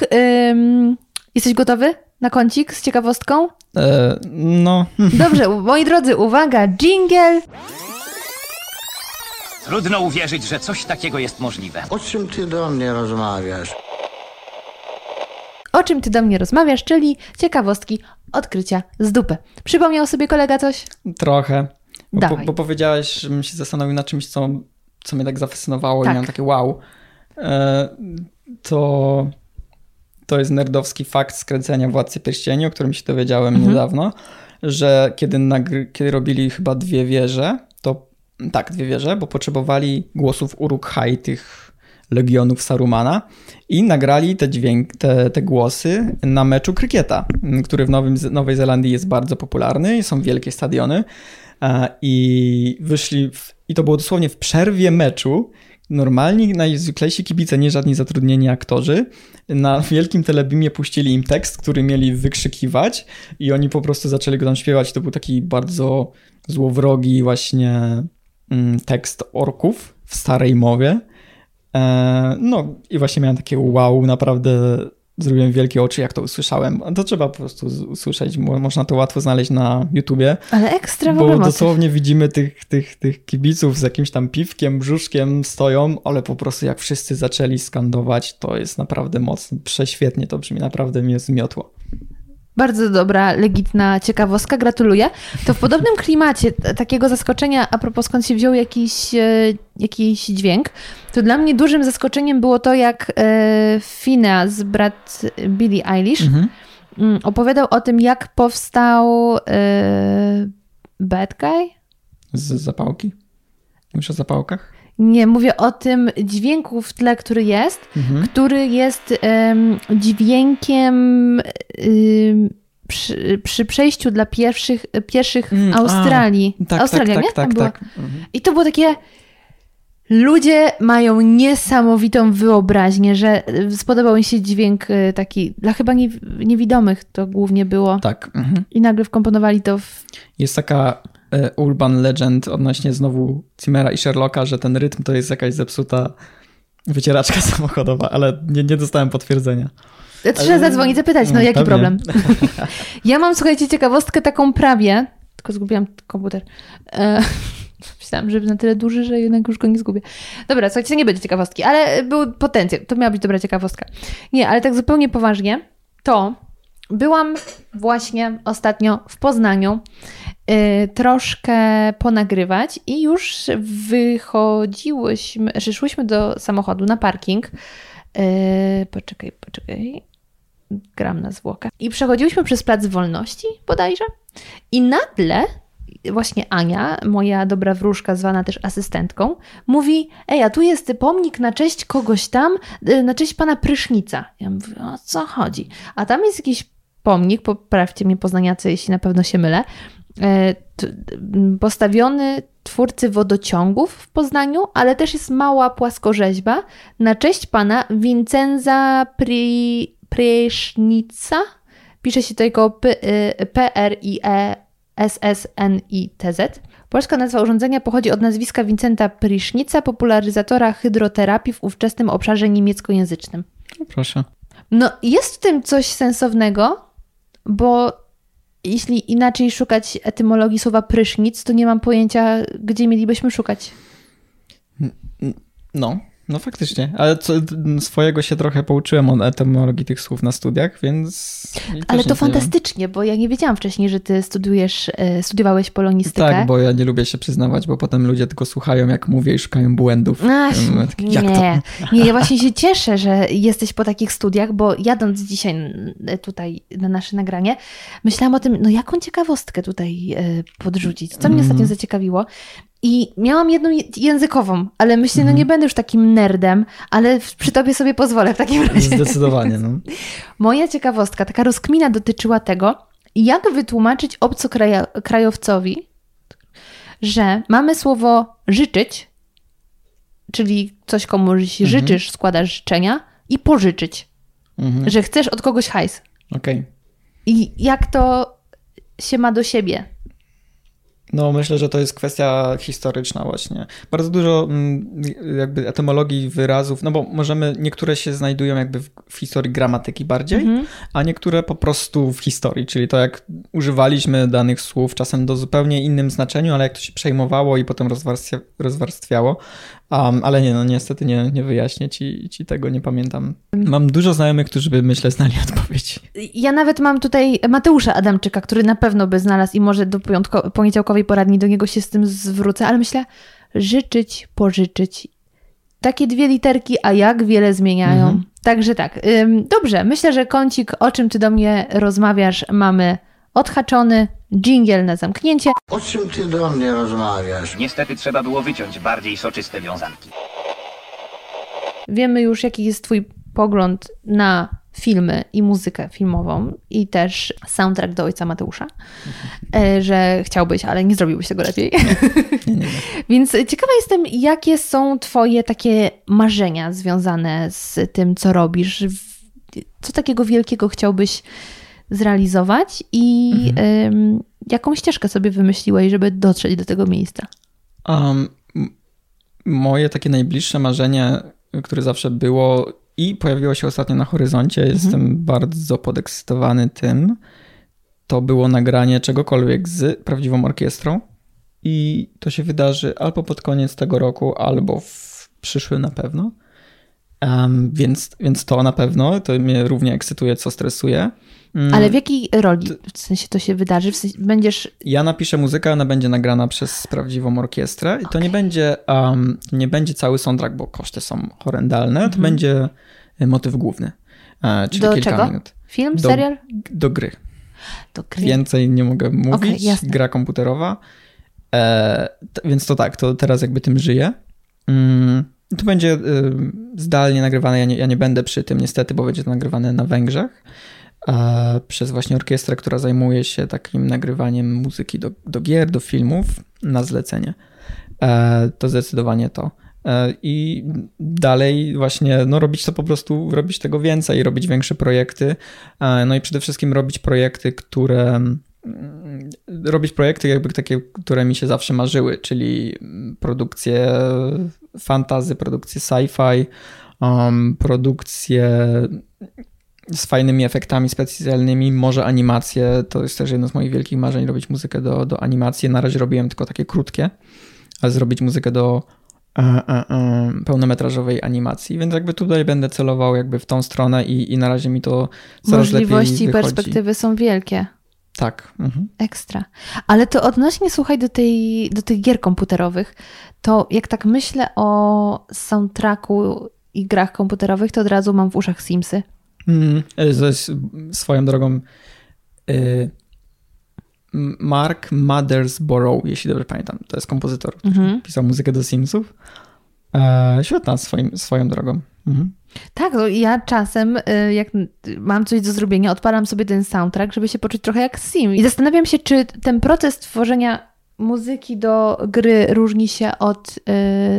Jesteś gotowy na kącik z ciekawostką? E, no. Dobrze, moi drodzy, uwaga, jingle. Trudno uwierzyć, że coś takiego jest możliwe. O czym ty do mnie rozmawiasz? O czym ty do mnie rozmawiasz, czyli ciekawostki, odkrycia z dupy. Przypomniał sobie kolega coś? Trochę. Bo, bo, bo powiedziałeś, żebym się zastanowił na czymś, co, co mnie tak zafascynowało tak. i miałem takie wow. E, to, to jest nerdowski fakt skręcenia Władcy Pierścieni, o którym się dowiedziałem mhm. niedawno. że kiedy, nagry- kiedy robili chyba dwie wieże, to tak, dwie wieże, bo potrzebowali głosów Uruk-hai, tych legionów Sarumana i nagrali te, dźwięk, te, te głosy na meczu krykieta, który w Nowym, Nowej Zelandii jest bardzo popularny i są wielkie stadiony. E, I wyszli, w, i to było dosłownie w przerwie meczu. Normalni, najzwyklejsi kibice, nie żadni zatrudnieni aktorzy, na wielkim telebimie puścili im tekst, który mieli wykrzykiwać i oni po prostu zaczęli go tam śpiewać. To był taki bardzo złowrogi właśnie mm, tekst orków w starej mowie. E, no i właśnie miałem takie wow, naprawdę zrobiłem wielkie oczy, jak to usłyszałem. To trzeba po prostu usłyszeć, można to łatwo znaleźć na YouTubie. Ale ekstra w Bo ogóle dosłownie widzimy tych, tych, tych kibiców z jakimś tam piwkiem, brzuszkiem stoją, ale po prostu jak wszyscy zaczęli skandować, to jest naprawdę mocno, prześwietnie to brzmi, naprawdę mnie zmiotło. Bardzo dobra, legitna ciekawostka, gratuluję. To w podobnym klimacie takiego zaskoczenia, a propos skąd się wziął jakiś, e, jakiś dźwięk, to dla mnie dużym zaskoczeniem było to, jak e, Phineas, brat Billie Eilish, mhm. Mm, opowiadał o tym, jak powstał e, Bad Guy. Z zapałki? Mówisz o zapałkach? Nie, mówię o tym dźwięku w tle, który jest, mhm. który jest dźwiękiem przy, przy, przejściu dla pierwszych, pierwszych mm, Australii. A, tak, Australia, tak, nie? tak, tak, tak. Mhm. I to było takie... Ludzie mają niesamowitą wyobraźnię, że spodobał mi się dźwięk y, taki, dla chyba niewidomych to głównie było. Tak. Mhm. I nagle wkomponowali to w... Jest taka E, urban legend odnośnie znowu Cimmera i Sherlocka, że ten rytm to jest jakaś zepsuta wycieraczka samochodowa, ale nie, nie dostałem potwierdzenia. Trzeba ale... zadzwonić, zapytać, no jaki Pewnie. problem. ja mam, słuchajcie, ciekawostkę taką prawie, tylko zgubiłam komputer. Myślałam, że na tyle duży, że jednak już go nie zgubię. Dobra, słuchajcie, to nie będzie ciekawostki, ale był potencjał. To miała być dobra ciekawostka. Nie, ale tak zupełnie poważnie, to byłam właśnie ostatnio w Poznaniu Y, troszkę ponagrywać i już wychodziłyśmy, że szłyśmy do samochodu na parking. Y, poczekaj, poczekaj. Gram na zwłokach. I przechodziłyśmy przez Plac Wolności bodajże. I nagle właśnie Ania, moja dobra wróżka, zwana też asystentką, mówi: Ej, a tu jest pomnik na cześć kogoś tam, y, na cześć pana Prysznica. Ja mówię: O co chodzi? A tam jest jakiś pomnik, poprawcie mnie poznaniacy, jeśli na pewno się mylę, E, postawiony twórcy wodociągów w Poznaniu, ale też jest mała płaskorzeźba na cześć pana Vincenza Pri, Prysznica. Pisze się to jako P-R-I-E-S-S-N-I-T-Z. Polska nazwa urządzenia pochodzi od nazwiska Vincenta Prysznica, popularyzatora hydroterapii w ówczesnym obszarze niemieckojęzycznym. No proszę. No, jest w tym coś sensownego, bo jeśli inaczej szukać etymologii słowa prysznic, to nie mam pojęcia, gdzie mielibyśmy szukać. No, no faktycznie, ale co, swojego się trochę pouczyłem o etymologii tych słów na studiach, więc... Ale to fantastycznie, bo ja nie wiedziałam wcześniej, że ty studiujesz, e, studiowałeś polonistykę. Tak, bo ja nie lubię się przyznawać, bo potem ludzie tylko słuchają jak mówię i szukają błędów. Ach, jak nie, to? nie, ja właśnie się cieszę, że jesteś po takich studiach, bo jadąc dzisiaj tutaj na nasze nagranie, myślałam o tym, no jaką ciekawostkę tutaj e, podrzucić. Co mnie mm. ostatnio zaciekawiło, i miałam jedną językową, ale myślę, no nie mhm. będę już takim nerdem, ale przy tobie sobie pozwolę w takim razie. Zdecydowanie. No. Moja ciekawostka, taka rozkmina dotyczyła tego, jak wytłumaczyć obcokrajowcowi, że mamy słowo życzyć, czyli coś komuś mhm. życzysz, składasz życzenia, i pożyczyć, mhm. że chcesz od kogoś hajs. Okej. Okay. I jak to się ma do siebie? No, myślę, że to jest kwestia historyczna właśnie. Bardzo dużo mm, jakby etymologii wyrazów, no bo możemy, niektóre się znajdują jakby w, w historii gramatyki bardziej, mm -hmm. a niektóre po prostu w historii, czyli to jak używaliśmy danych słów czasem do zupełnie innym znaczeniu, ale jak to się przejmowało i potem rozwarstwiało, Um, ale nie, no niestety nie, nie wyjaśnię ci, ci tego, nie pamiętam. Mam dużo znajomych, którzy by, myślę, znali odpowiedź. Ja nawet mam tutaj Mateusza Adamczyka, który na pewno by znalazł i może do poniedziałkowej poradni do niego się z tym zwrócę, ale myślę, życzyć, pożyczyć. Takie dwie literki, a jak wiele zmieniają. Mhm. Także tak. Dobrze, myślę, że kącik, o czym ty do mnie rozmawiasz, mamy odhaczony, dżingiel na zamknięcie. O czym ty do mnie rozmawiasz? Niestety trzeba było wyciąć bardziej soczyste wiązanki. Wiemy już, jaki jest Twój pogląd na filmy i muzykę filmową i też soundtrack do Ojca Mateusza, e, że chciałbyś, ale nie zrobiłbyś tego lepiej. Więc ciekawa jestem, jakie są Twoje takie marzenia związane z tym, co robisz. Co takiego wielkiego chciałbyś zrealizować i ym, jaką ścieżkę sobie wymyśliłeś, żeby dotrzeć do tego miejsca? Um, moje takie najbliższe marzenie, które zawsze było i pojawiło się ostatnio na horyzoncie, jestem bardzo podekscytowany tym, to było nagranie czegokolwiek z prawdziwą orkiestrą i to się wydarzy albo pod koniec tego roku, albo w przyszłym na pewno. Um, więc, więc to na pewno, to mnie równie ekscytuje, co stresuje. Mm, Ale w jakiej roli w sensie to się wydarzy? W sensie będziesz. Ja napiszę muzykę, ona będzie nagrana przez prawdziwą orkiestrę i to nie będzie, um, nie będzie cały soundtrack, bo koszty są horrendalne, to będzie y, motyw główny, e, czyli Mhm. Do kilka czego? minut. Film, Do- serial? Do gry. Do gry. Więcej nie mogę mówić. Jasne. Gra komputerowa. E, więc to tak, to teraz jakby tym żyję. Mm, to będzie y, zdalnie nagrywane. Ja nie, ja nie będę przy tym niestety, bo będzie to nagrywane na Węgrzech. E, przez właśnie orkiestrę, która zajmuje się takim nagrywaniem muzyki do, do gier, do filmów na zlecenie. E, to zdecydowanie to. E, I dalej właśnie no, robić to po prostu, robić tego więcej, robić większe projekty. No i przede wszystkim robić projekty, które mm, robić projekty jakby takie, które mi się zawsze marzyły, czyli produkcje fantazy, produkcje sci-fi, um, produkcje z fajnymi efektami specjalnymi, może animacje, to jest też jedno z moich wielkich marzeń, robić muzykę do, do animacji. Na razie robiłem tylko takie krótkie, ale zrobić muzykę do e, e, e, pełnometrażowej animacji, więc jakby tutaj będę celował jakby w tą stronę i, i na razie mi to coraz Możliwości i perspektywy są wielkie. Tak. Mhm. Ekstra. Ale to odnośnie, słuchaj, do, tej, do tych gier komputerowych, to jak tak myślę o soundtracku i grach komputerowych, to od razu mam w uszach Simsy. Mm, swoją drogą y, Mark Mothersborough, jeśli dobrze pamiętam. To jest kompozytor, który Mhm. pisał muzykę do Simsów. E, świetna swoim, swoją drogą. Mhm. Tak, no ja czasem, y, jak mam coś do zrobienia, odpalam sobie ten soundtrack, żeby się poczuć trochę jak Sim. I zastanawiam się, czy ten proces tworzenia muzyki do gry różni się od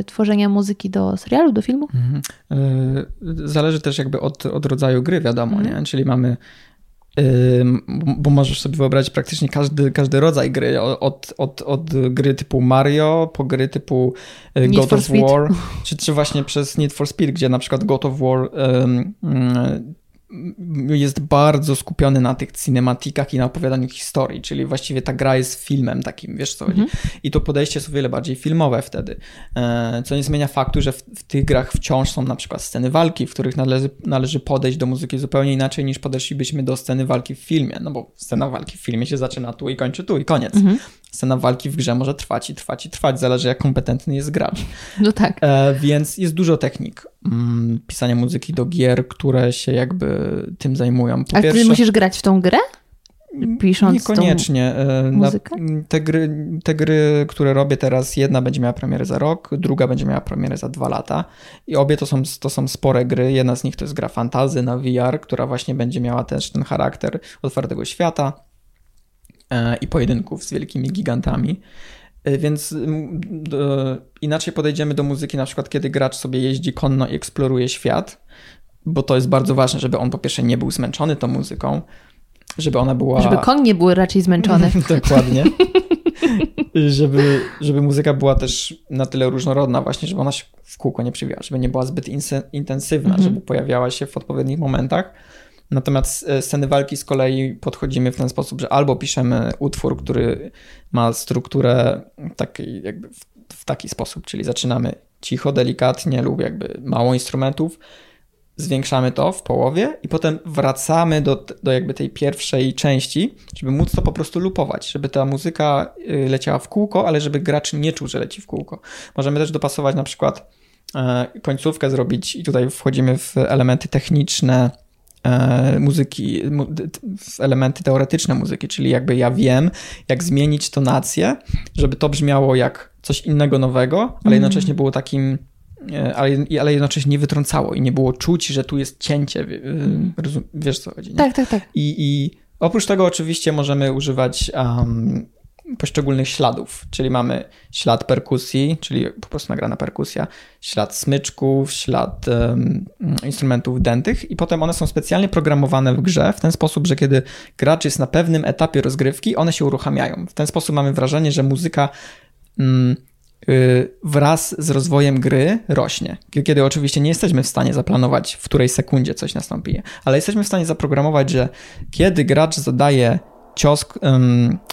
y, tworzenia muzyki do serialu, do filmu? Mhm. E, Zależy też jakby od, od rodzaju gry, wiadomo, nie? Czyli mamy ym, bo- możesz sobie wyobrazić praktycznie każdy, każdy rodzaj gry, od, od, od gry typu Mario po gry typu y, Need God of Speed. War, czy, czy właśnie przez Need for Speed, gdzie na przykład God of War ym, jest bardzo skupiony na tych cinematikach i na opowiadaniu historii, czyli właściwie ta gra jest filmem takim, wiesz co chodzi. I to podejście jest o wiele bardziej filmowe wtedy, E, co nie zmienia faktu, że w, w tych grach wciąż są na przykład sceny walki, w których należy, należy podejść do muzyki zupełnie inaczej niż podeszlibyśmy do sceny walki w filmie, no bo scena walki w filmie się zaczyna tu i kończy tu i koniec. Scena walki w grze może trwać i trwać i trwać, zależy jak kompetentny jest gracz. No tak. E, więc jest dużo technik mm, pisania muzyki do gier, które się jakby tym zajmują. Po A ty musisz grać w tą grę? Pisząc tą Niekoniecznie. E, na- muzykę? Te gry, te gry, które robię teraz, jedna będzie miała premierę za rok, druga będzie miała premierę za dwa lata. I obie to są, to są spore gry. Jedna z nich to jest gra fantazy na VR, która właśnie będzie miała też ten charakter otwartego świata e, i pojedynków z wielkimi gigantami. E, Więc inaczej podejdziemy do muzyki, na przykład kiedy gracz sobie jeździ konno i eksploruje świat, bo to jest bardzo ważne, żeby on po pierwsze nie był zmęczony tą muzyką, żeby ona była. Żeby koń nie był raczej zmęczony. Dokładnie. żeby, żeby muzyka była też na tyle różnorodna, właśnie, żeby ona się w kółko nie przywijała, żeby nie była zbyt intensywna, Mhm. żeby pojawiała się w odpowiednich momentach. Natomiast e, sceny walki z kolei podchodzimy w ten sposób, że albo piszemy utwór, który ma strukturę taki, jakby w, w taki sposób, czyli zaczynamy cicho, delikatnie lub jakby mało instrumentów, zwiększamy to w połowie i potem wracamy do, do jakby tej pierwszej części, żeby móc to po prostu lupować, żeby ta muzyka y, leciała w kółko, ale żeby gracz nie czuł, że leci w kółko. Możemy też dopasować na przykład e, końcówkę zrobić i tutaj wchodzimy w elementy techniczne muzyki, mu, elementy teoretyczne muzyki, czyli jakby ja wiem, jak zmienić tonację, żeby to brzmiało jak coś innego nowego, ale mm. jednocześnie było takim e, ale, ale jednocześnie nie wytrącało i nie było czuć, że tu jest cięcie. Mm. Wiesz co chodzi? Nie? Tak, tak, tak. I, I oprócz tego oczywiście możemy używać um, poszczególnych śladów, czyli mamy ślad perkusji, czyli po prostu nagrana perkusja, ślad smyczków, ślad um, instrumentów dętych i potem one są specjalnie programowane w grze w ten sposób, że kiedy gracz jest na pewnym etapie rozgrywki, one się uruchamiają. W ten sposób mamy wrażenie, że muzyka um, wraz z rozwojem gry rośnie. Kiedy oczywiście nie jesteśmy w stanie zaplanować, w której sekundzie coś nastąpi, ale jesteśmy w stanie zaprogramować, że kiedy gracz zadaje cios,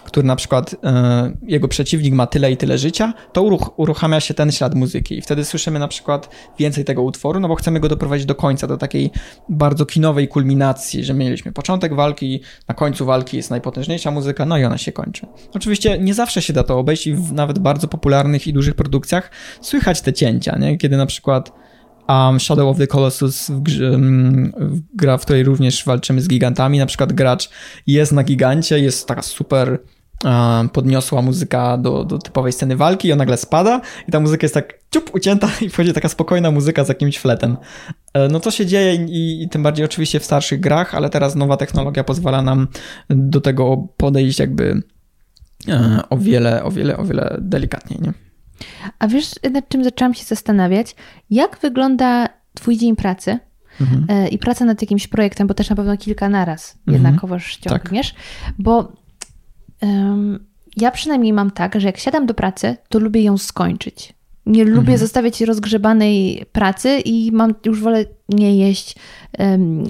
który na przykład um, jego przeciwnik ma tyle i tyle życia, to uruch uruchamia się ten ślad muzyki i wtedy słyszymy na przykład więcej tego utworu, no bo chcemy go doprowadzić do końca, do takiej bardzo kinowej kulminacji, że mieliśmy początek walki, na końcu walki jest najpotężniejsza muzyka, no i ona się kończy. Oczywiście nie zawsze się da to obejść i w nawet bardzo popularnych i dużych produkcjach słychać te cięcia, nie? kiedy na przykład um, Shadow of the Colossus, w grze, um, gra, w której również walczymy z gigantami. Na przykład gracz jest na gigancie, jest taka super um, podniosła muzyka do, do typowej sceny walki i on nagle spada i ta muzyka jest tak ciup ucięta i wchodzi taka spokojna muzyka z jakimś fletem. E, no to się dzieje i, i tym bardziej oczywiście w starszych grach, ale teraz nowa technologia pozwala nam do tego podejść jakby e, o wiele, o wiele, o wiele delikatniej, nie? A wiesz, nad czym zaczęłam się zastanawiać? Jak wygląda Twój dzień pracy? Mhm. E, I praca nad jakimś projektem, bo też na pewno kilka naraz mhm. jednakowoż ciągniesz, tak. bo um, ja przynajmniej mam tak, że jak siadam do pracy, to lubię ją skończyć. Nie lubię mhm. zostawiać rozgrzebanej pracy i mam już wolę nie jeść, um,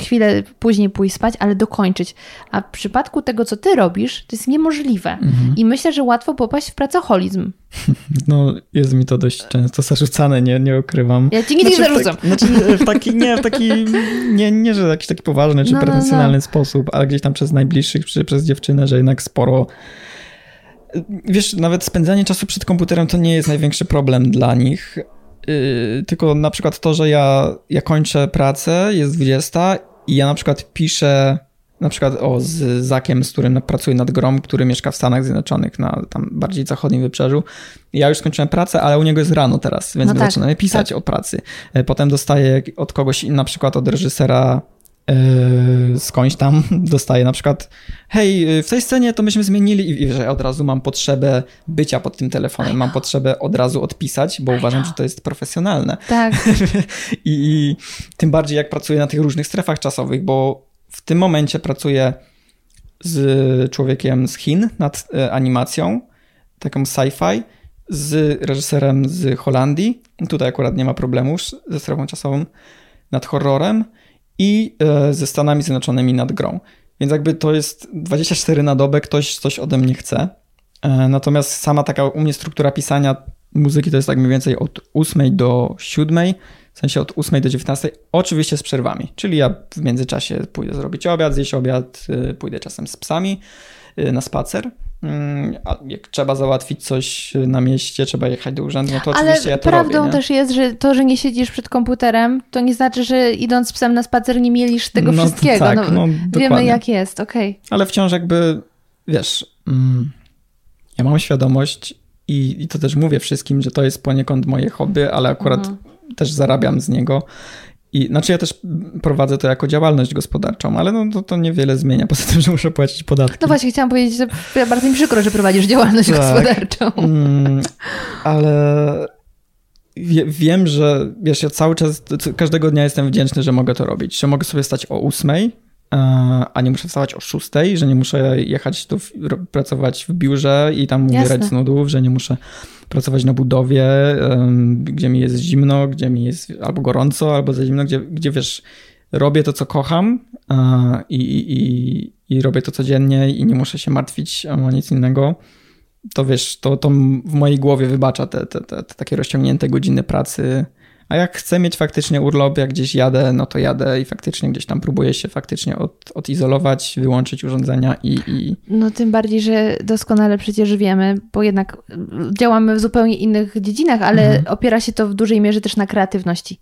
chwilę później pójść spać, ale dokończyć. A w przypadku tego, co ty robisz, to jest niemożliwe. Mhm. I myślę, że łatwo popaść w pracoholizm. No, jest mi to dość często zarzucane, nie, nie ukrywam. Ja ci nigdy znaczy, nie zarzucam. W taki, znaczy, w taki, nie, w taki, nie, nie, że jakiś taki poważny czy no, pretensjonalny no, no. sposób, ale gdzieś tam przez najbliższych, czy przez dziewczynę, że jednak sporo wiesz, nawet spędzanie czasu przed komputerem to nie jest największy problem dla nich. Yy, tylko na przykład to, że ja, ja kończę pracę, jest 20 i ja na przykład piszę na przykład o, z Zakiem, z którym pracuję nad grom, który mieszka w Stanach Zjednoczonych, na tam bardziej zachodnim wybrzeżu. Ja już skończyłem pracę, ale u niego jest rano teraz, więc no tak, zaczynamy pisać tak. o pracy. Yy, potem dostaję od kogoś, na przykład od reżysera skądś tam dostaję na przykład hej, w tej scenie to myśmy zmienili i że od razu mam potrzebę bycia pod tym telefonem, mam potrzebę od razu odpisać, bo uważam, że to jest profesjonalne. Tak. I, I tym bardziej jak pracuję na tych różnych strefach czasowych, bo w tym momencie pracuję z człowiekiem z Chin nad e, animacją, taką sci-fi, z reżyserem z Holandii. Tutaj akurat nie ma problemów ze strefą czasową nad horrorem i e, ze Stanami Zjednoczonymi nad grą. Więc jakby to jest 24 na dobę, ktoś coś ode mnie chce. E, natomiast sama taka u mnie struktura pisania muzyki to jest tak mniej więcej od 8 do 7, w sensie od 8 do 19, oczywiście z przerwami. Czyli ja w międzyczasie pójdę zrobić obiad, zjeść obiad, e, pójdę czasem z psami na spacer jak trzeba załatwić coś na mieście, trzeba jechać do urzędu, no to Ale oczywiście ja to prawdą robię, też jest, że to, że nie siedzisz przed komputerem, to nie znaczy, że idąc z psem na spacer nie mielisz tego no, wszystkiego. Tak, no, no, wiemy jak jest, okej. Okay. Ale wciąż jakby, wiesz, mm, ja mam świadomość i, i to też mówię wszystkim, że to jest poniekąd moje hobby, ale akurat mhm. też zarabiam z niego i, znaczy ja też prowadzę to jako działalność gospodarczą, ale no, to, to niewiele zmienia, poza tym, że muszę płacić podatki. No właśnie, chciałam powiedzieć, że bardzo mi przykro, że prowadzisz działalność tak, gospodarczą. Mm, ale wie, wiem, że wiesz, ja cały czas, każdego dnia jestem wdzięczny, że mogę to robić, że mogę sobie stać o ósmej, e, a nie muszę wstawać o szóstej, że nie muszę jechać tu, pracować w biurze i tam umierać z nudów, że nie muszę pracować na budowie, gdzie mi jest zimno, gdzie mi jest albo gorąco, albo za zimno, gdzie, gdzie wiesz, robię to, co kocham i, i, i robię to codziennie i nie muszę się martwić o nic innego, to wiesz, to, to w mojej głowie wybacza te, te, te, te takie rozciągnięte godziny pracy a jak chcę mieć faktycznie urlop, jak gdzieś jadę, no to jadę i faktycznie gdzieś tam próbuję się faktycznie od, odizolować, wyłączyć urządzenia i, i... No tym bardziej, że doskonale przecież wiemy, bo jednak działamy w zupełnie innych dziedzinach, ale mhm. opiera się to w dużej mierze też na kreatywności.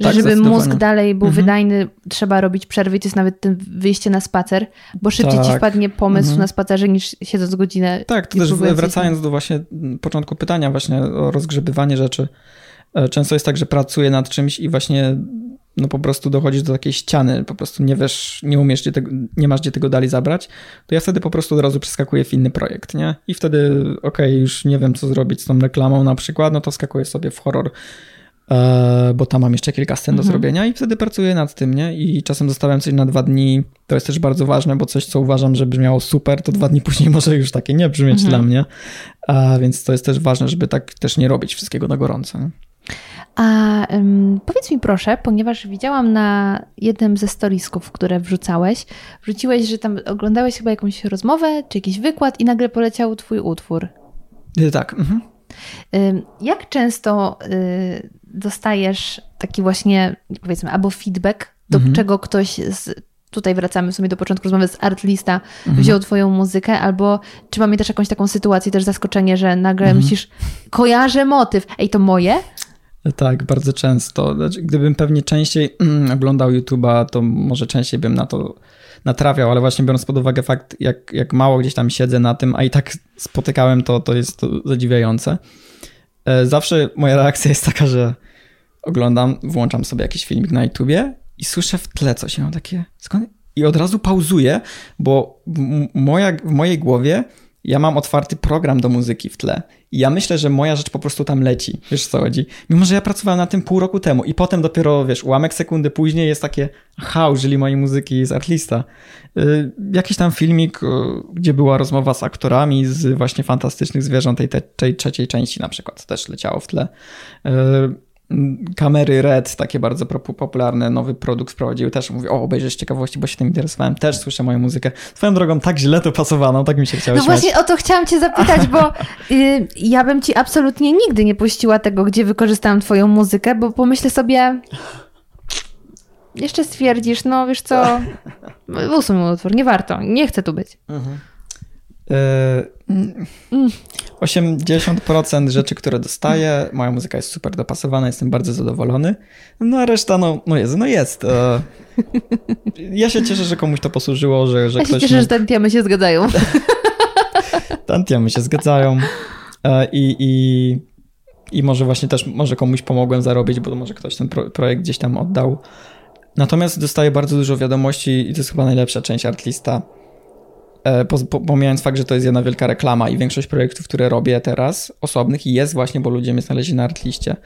Że Tak, żeby mózg dalej był Mhm. wydajny, trzeba robić przerwy i to jest nawet ten wyjście na spacer, bo szybciej ci Tak. wpadnie pomysł Mhm. na spacerze niż siedząc godzinę. Tak, to też wracając do właśnie początku pytania właśnie o rozgrzebywanie rzeczy. E, Często jest tak, że pracuję nad czymś i właśnie no po prostu dochodzisz do takiej ściany, po prostu nie wiesz, nie umiesz, gdzie tego, nie masz gdzie tego dalej zabrać, to ja wtedy po prostu od razu przeskakuję w inny projekt, nie? I wtedy, okej, już nie wiem, co zrobić z tą reklamą na przykład, no to skakuję sobie w horror, e, bo tam mam jeszcze kilka scen do Mhm. zrobienia i wtedy pracuję nad tym, nie? I czasem zostawiam coś na dwa dni, to jest też bardzo ważne, bo coś, co uważam, że brzmiało super, to dwa dni później może już takie nie brzmieć Mhm. dla mnie, a więc to jest też ważne, żeby tak też nie robić wszystkiego na gorąco. Nie? A ym, powiedz mi proszę, ponieważ widziałam na jednym ze storisków, które wrzucałeś, wrzuciłeś, że tam oglądałeś chyba jakąś rozmowę czy jakiś wykład i nagle poleciał twój utwór. Y, Tak, mhm. Jak często y, dostajesz taki właśnie, powiedzmy, albo feedback, do Mhm. czego ktoś z, tutaj wracamy sobie do początku rozmowy z Artlista, Mhm. wziął twoją muzykę, albo czy pamiętasz jakąś taką sytuację, też zaskoczenie, że nagle Mhm. myślisz, kojarzę motyw, ej, to moje? Tak, bardzo często. Znaczy, gdybym pewnie częściej mm, oglądał YouTube'a, to może częściej bym na to natrafiał, ale właśnie biorąc pod uwagę fakt, jak, jak mało gdzieś tam siedzę na tym, a i tak spotykałem to, to jest to zadziwiające. E, Zawsze moja reakcja jest taka, że oglądam, włączam sobie jakiś filmik na YouTubie i słyszę w tle coś. Ja mam takie, skąd? I od razu pauzuję, bo moja, w mojej głowie ja mam otwarty program do muzyki w tle. I ja myślę, że moja rzecz po prostu tam leci. Wiesz co chodzi? Mimo, że ja pracowałem na tym pół roku temu i potem dopiero, wiesz, ułamek sekundy później jest takie, aha, użyli mojej muzyki z Artlista. Y, jakiś tam filmik, y, gdzie była rozmowa z aktorami z właśnie Fantastycznych Zwierząt, tej, tej trzeciej części na przykład, też leciało w tle. Y, Kamery Red, takie bardzo popu- popularne, nowy produkt wprowadziły też. Mówię, o, obejrzeć z ciekawości, bo się tym interesowałem. Też słyszę moją muzykę. Swoją drogą tak źle to pasowano, tak mi się chciało No śmiać. właśnie o to chciałam cię zapytać, bo y, ja bym ci absolutnie nigdy nie puściła tego, gdzie wykorzystałam twoją muzykę, bo pomyślę sobie, jeszcze stwierdzisz, no wiesz co, usuń utwór, nie warto, nie chcę tu być. Mm, 80% rzeczy, które dostaję, moja muzyka jest super dopasowana, jestem bardzo zadowolony. No a reszta, no, no jest, no jest. E, Ja się cieszę, że komuś to posłużyło, że, że Ja się ktoś... cieszę, mi- że te temy się zgadzają. Tantiemy się zgadzają E, i, i, i może właśnie też może komuś pomogłem zarobić, bo może ktoś ten pro, projekt gdzieś tam oddał. Natomiast dostaję bardzo dużo wiadomości i to jest chyba najlepsza część Artlista. E, po- po- Pomijając fakt, że to jest jedna wielka reklama i większość projektów, które robię teraz, osobnych, jest właśnie, bo ludzie mnie znaleźli na Artliście.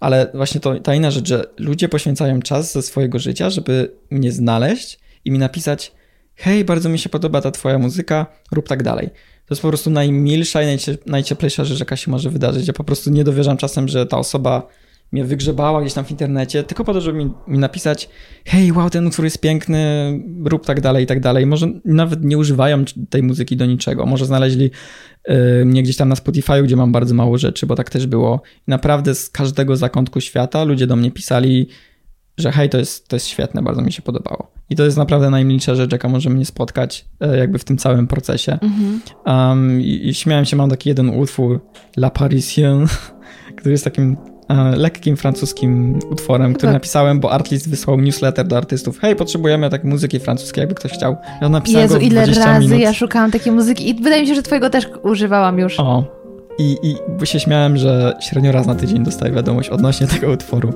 Ale właśnie to, ta inna rzecz, że ludzie poświęcają czas ze swojego życia, żeby mnie znaleźć i mi napisać hej, bardzo mi się podoba ta twoja muzyka, rób tak dalej. To jest po prostu najmilsza i najcie, najcieplejsza rzecz, jaka się może wydarzyć. Ja po prostu nie dowierzam czasem, że ta osoba mnie wygrzebała gdzieś tam w internecie, tylko po to, żeby mi, mi napisać hej, wow, ten utwór jest piękny, rób tak dalej i tak dalej. Może nawet nie używają tej muzyki do niczego. Może znaleźli y, mnie gdzieś tam na Spotify, gdzie mam bardzo mało rzeczy, bo tak też było. I naprawdę z każdego zakątku świata ludzie do mnie pisali, że hej, to jest, to jest świetne, bardzo mi się podobało. I to jest naprawdę najmilsza rzecz, jaka może mnie spotkać e, jakby w tym całym procesie. Um, i, I śmiałem się, mam taki jeden utwór, La Parisienne, który jest takim lekkim francuskim utworem, który Tak. napisałem, bo Artlist wysłał newsletter do artystów. Hej, potrzebujemy takiej muzyki francuskiej, jakby ktoś chciał. Ja napisałem Jezu, go ile 20 razy minut. ja szukałam takiej muzyki i wydaje mi się, że twojego też używałam już. O. I, I się śmiałem, że średnio raz na tydzień dostaję wiadomość odnośnie tego utworu.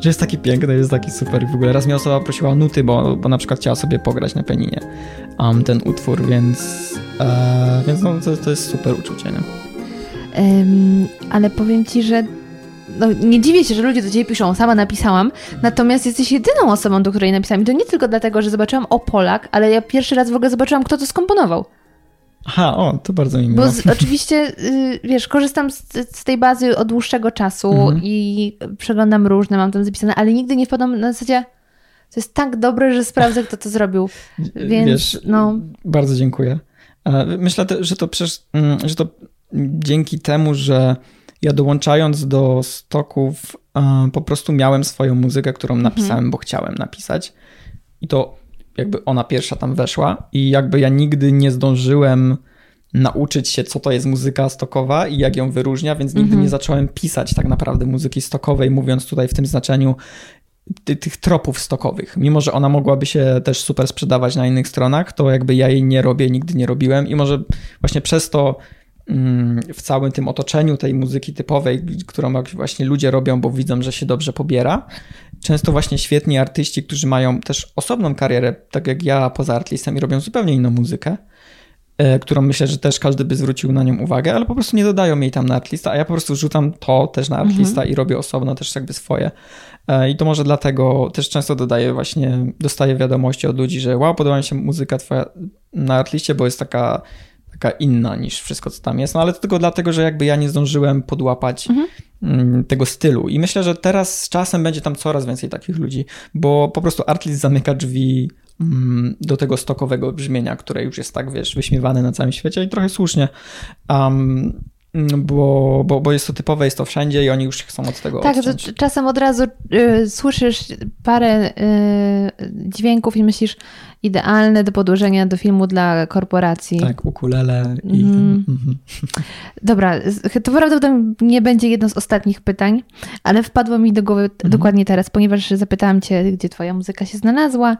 Że jest taki piękny, jest taki super. I w ogóle raz mnie osoba prosiła o nuty, bo, bo na przykład chciała sobie pograć na pianinie um, ten utwór, więc, e, więc no, to, to jest super uczucie, nie? Ym, ale powiem ci, że no, nie dziwię się, że ludzie do ciebie piszą, sama napisałam, natomiast jesteś jedyną osobą, do której napisałam. I to nie tylko dlatego, że zobaczyłam o Polak, ale ja pierwszy raz w ogóle zobaczyłam, kto to skomponował. Aha, o, to bardzo mi miło. Bo z, oczywiście, y, wiesz, korzystam z, z tej bazy od dłuższego czasu Mhm. i przeglądam różne, mam tam zapisane, ale nigdy nie wpadłam na zasadzie, to jest tak dobre, że sprawdzę, kto to zrobił. Więc, Wiesz, no... Bardzo dziękuję. E, Myślę, że to, przecież, mm, że to dzięki temu, że ja dołączając do stoków e, po prostu miałem swoją muzykę, którą napisałem, bo chciałem napisać. I to jakby ona pierwsza tam weszła i jakby ja nigdy nie zdążyłem nauczyć się, co to jest muzyka stokowa i jak ją wyróżnia, więc nigdy nie zacząłem pisać tak naprawdę muzyki stokowej, mówiąc tutaj w tym znaczeniu ty, tych tropów stokowych. Mimo, że ona mogłaby się też super sprzedawać na innych stronach, to jakby ja jej nie robię, nigdy nie robiłem i może właśnie przez to w całym tym otoczeniu tej muzyki typowej, którą właśnie ludzie robią, bo widzą, że się dobrze pobiera. Często właśnie świetni artyści, którzy mają też osobną karierę, tak jak ja poza artlistem i robią zupełnie inną muzykę, E, którą myślę, że też każdy by zwrócił na nią uwagę, ale po prostu nie dodają jej tam na artlista, a ja po prostu rzucam to też na artlista mhm. i robię osobno też jakby swoje. E, I to może dlatego też często dodaję właśnie, dostaję wiadomości od ludzi, że wow, podoba mi się muzyka twoja na artliście, bo jest taka taka inna niż wszystko, co tam jest. No ale to tylko dlatego, że jakby ja nie zdążyłem podłapać mhm. Mm, tego stylu. I myślę, że teraz z czasem będzie tam coraz więcej takich ludzi, bo po prostu Artlist zamyka drzwi mm, do tego stokowego brzmienia, które już jest tak, wiesz, wyśmiewane na całym świecie i trochę słusznie. Um, bo, bo, bo jest to typowe, jest to wszędzie i oni już chcą od tego Tak, czasem od razu y, słyszysz parę y, dźwięków i myślisz, idealne do podłożenia do filmu dla korporacji. Tak, ukulele i... Mm. Dobra, to prawdopodobnie nie będzie jedno z ostatnich pytań, ale wpadło mi do głowy mm. dokładnie teraz, ponieważ zapytałam cię, gdzie twoja muzyka się znalazła.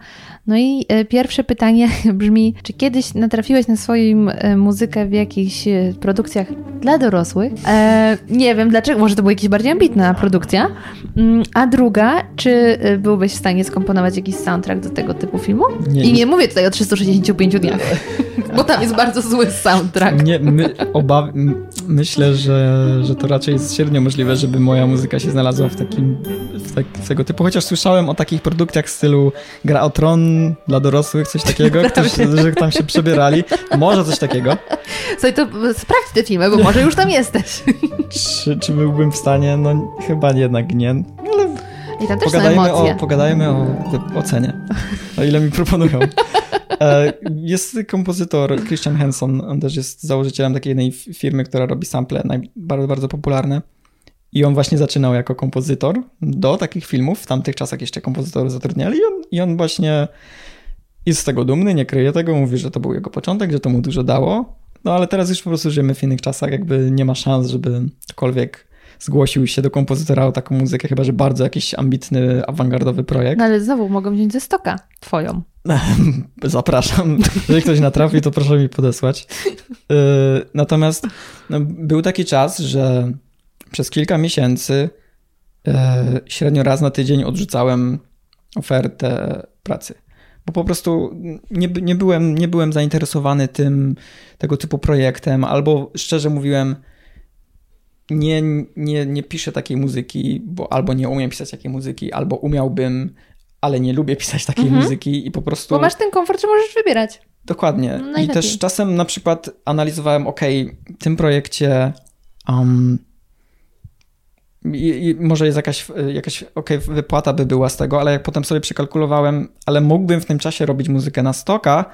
No i e, pierwsze pytanie brzmi, czy kiedyś natrafiłeś na swoją e, muzykę w jakichś e, produkcjach dla dorosłych? E, nie wiem dlaczego, może to była jakaś bardziej ambitna produkcja. Mm, a druga, czy byłbyś w stanie skomponować jakiś soundtrack do tego typu filmu? Nie, i nie mówię tutaj o 365 dniach, bo tam jest bardzo zły soundtrack. Nie, my, obaw... myślę, że, że to raczej jest średnio możliwe, żeby moja muzyka się znalazła w takim w, tak, tego typu, chociaż słyszałem o takich produkcjach w stylu Gra o Tron dla dorosłych, coś takiego, ktoś, że tam się przebierali. Może coś takiego. Słuchaj, to sprawdź te filmy, bo może już tam jesteś. Czy, czy byłbym w stanie? No chyba jednak nie, ale i tam też pogadajmy są emocje. O, pogadajmy o ocenie, o ile mi proponują. E, jest kompozytor Christian Henson, on też jest założycielem takiej jednej firmy, która robi sample bardzo, bardzo popularne. I on właśnie zaczynał jako kompozytor do takich filmów. W tamtych czasach jeszcze kompozytory zatrudniali i on, i on właśnie jest z tego dumny, nie kryje tego, mówi, że to był jego początek, że to mu dużo dało. No ale teraz już po prostu żyjemy w innych czasach, jakby nie ma szans, żeby cokolwiek zgłosił się do kompozytora o taką muzykę, chyba że bardzo jakiś ambitny, awangardowy projekt. No ale znowu mogą wziąć ze stoka twoją. Zapraszam. Jeżeli ktoś natrafi, to proszę mi podesłać. Y, natomiast no, był taki czas, że przez kilka miesięcy y, średnio raz na tydzień odrzucałem ofertę pracy. Bo po prostu nie, nie, byłem, nie byłem zainteresowany tym, tego typu projektem, albo szczerze mówiłem, nie, nie, nie piszę takiej muzyki, bo albo nie umiem pisać takiej muzyki, albo umiałbym, ale nie lubię pisać takiej mhm. muzyki i po prostu... Bo masz ten komfort, że możesz wybierać. Dokładnie. No I też czasem na przykład analizowałem, ok, w tym projekcie um, i, i może jest jakaś, jakaś ok, wypłata by była z tego, ale jak potem sobie przekalkulowałem, ale mógłbym w tym czasie robić muzykę na stoka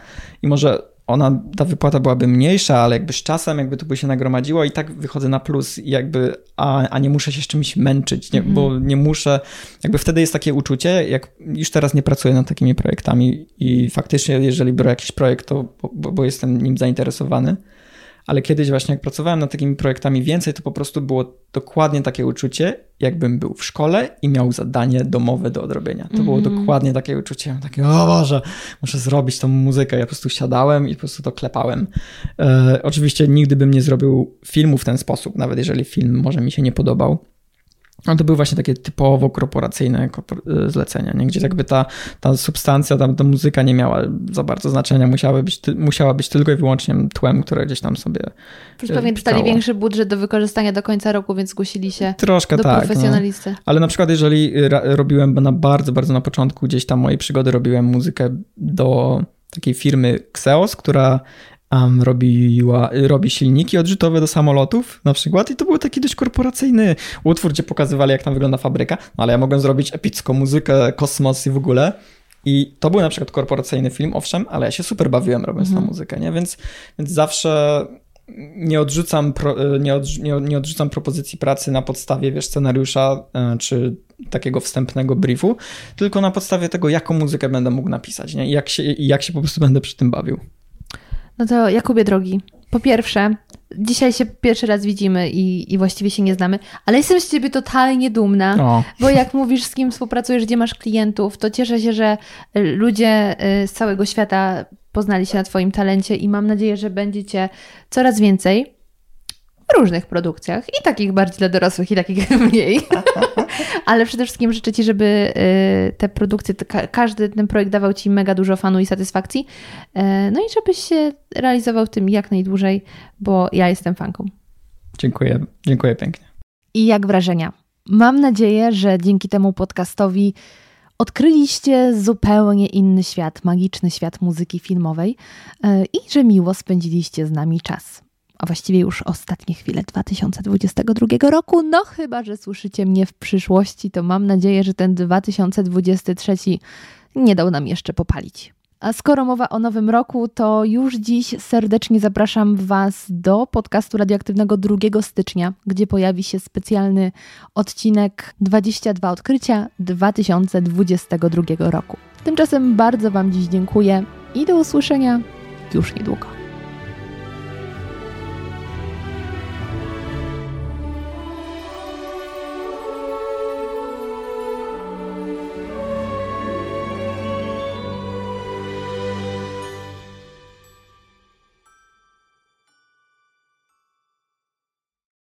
i może ona, ta wypłata byłaby mniejsza, ale jakby z czasem jakby to by się nagromadziło i tak wychodzę na plus i jakby, a, a nie muszę się z czymś męczyć, nie, mm. bo nie muszę, jakby wtedy jest takie uczucie, jak już teraz nie pracuję nad takimi projektami i faktycznie jeżeli biorę jakiś projekt, to bo, bo jestem nim zainteresowany, ale kiedyś właśnie jak pracowałem nad takimi projektami więcej, to po prostu było dokładnie takie uczucie, jakbym był w szkole i miał zadanie domowe do odrobienia. To było mhm. dokładnie takie uczucie, takie o Boże, muszę zrobić tą muzykę. Ja po prostu siadałem i po prostu to klepałem. E, oczywiście nigdy bym nie zrobił filmu w ten sposób, nawet jeżeli film może mi się nie podobał. No to były właśnie takie typowo korporacyjne y, zlecenia, nie? gdzie jakby ta, ta substancja, ta, ta muzyka nie miała za bardzo znaczenia, musiała być, musiała być tylko i wyłącznie tłem, które gdzieś tam sobie Plus pewnie dostali większy budżet do wykorzystania do końca roku, więc zgłosili się Troszkę do tak, profesjonalisty. No. Ale na przykład jeżeli robiłem na bardzo, bardzo na początku gdzieś tam mojej przygody robiłem muzykę do takiej firmy Xeos, która um, robiła, robi silniki odrzutowe do samolotów na przykład i to był taki dość korporacyjny utwór, gdzie pokazywali jak tam wygląda fabryka, no ale ja mogłem zrobić epicką muzykę, kosmos i w ogóle. I to był na przykład korporacyjny film, owszem, ale ja się super bawiłem robiąc mhm. tą muzykę, nie? Więc, więc zawsze nie odrzucam, pro, nie, od, nie, nie, odrzucam propozycji pracy na podstawie, wiesz, scenariusza e, czy takiego wstępnego briefu, tylko na podstawie tego, jaką muzykę będę mógł napisać, nie? I jak się, jak się po prostu będę przy tym bawił. No to Jakubie drogi, po pierwsze, dzisiaj się pierwszy raz widzimy i, i właściwie się nie znamy, ale jestem z ciebie totalnie dumna, O. bo jak mówisz, z kim współpracujesz, gdzie masz klientów, to cieszę się, że y, ludzie y, z całego świata poznali się na twoim talencie i mam nadzieję, że będziecie coraz więcej różnych produkcjach i takich bardziej dla dorosłych i takich mniej. Ale przede wszystkim życzę Ci, żeby y, te produkcje, każdy ten projekt dawał Ci mega dużo fanu i satysfakcji. E, No i żebyś się realizował w tym jak najdłużej, bo ja jestem fanką. Dziękuję, dziękuję pięknie. I jak wrażenia? Mam nadzieję, że dzięki temu podcastowi odkryliście zupełnie inny świat, magiczny świat muzyki filmowej e, i że miło spędziliście z nami czas. A właściwie już ostatnie chwile 2022 roku. No chyba, że słyszycie mnie w przyszłości, to mam nadzieję, że ten 2023 nie dał nam jeszcze popalić. A skoro mowa o nowym roku, to już dziś serdecznie zapraszam Was do podcastu radioaktywnego 2 stycznia, gdzie pojawi się specjalny odcinek 22 odkrycia 2022 roku. Tymczasem bardzo Wam dziś dziękuję i do usłyszenia już niedługo.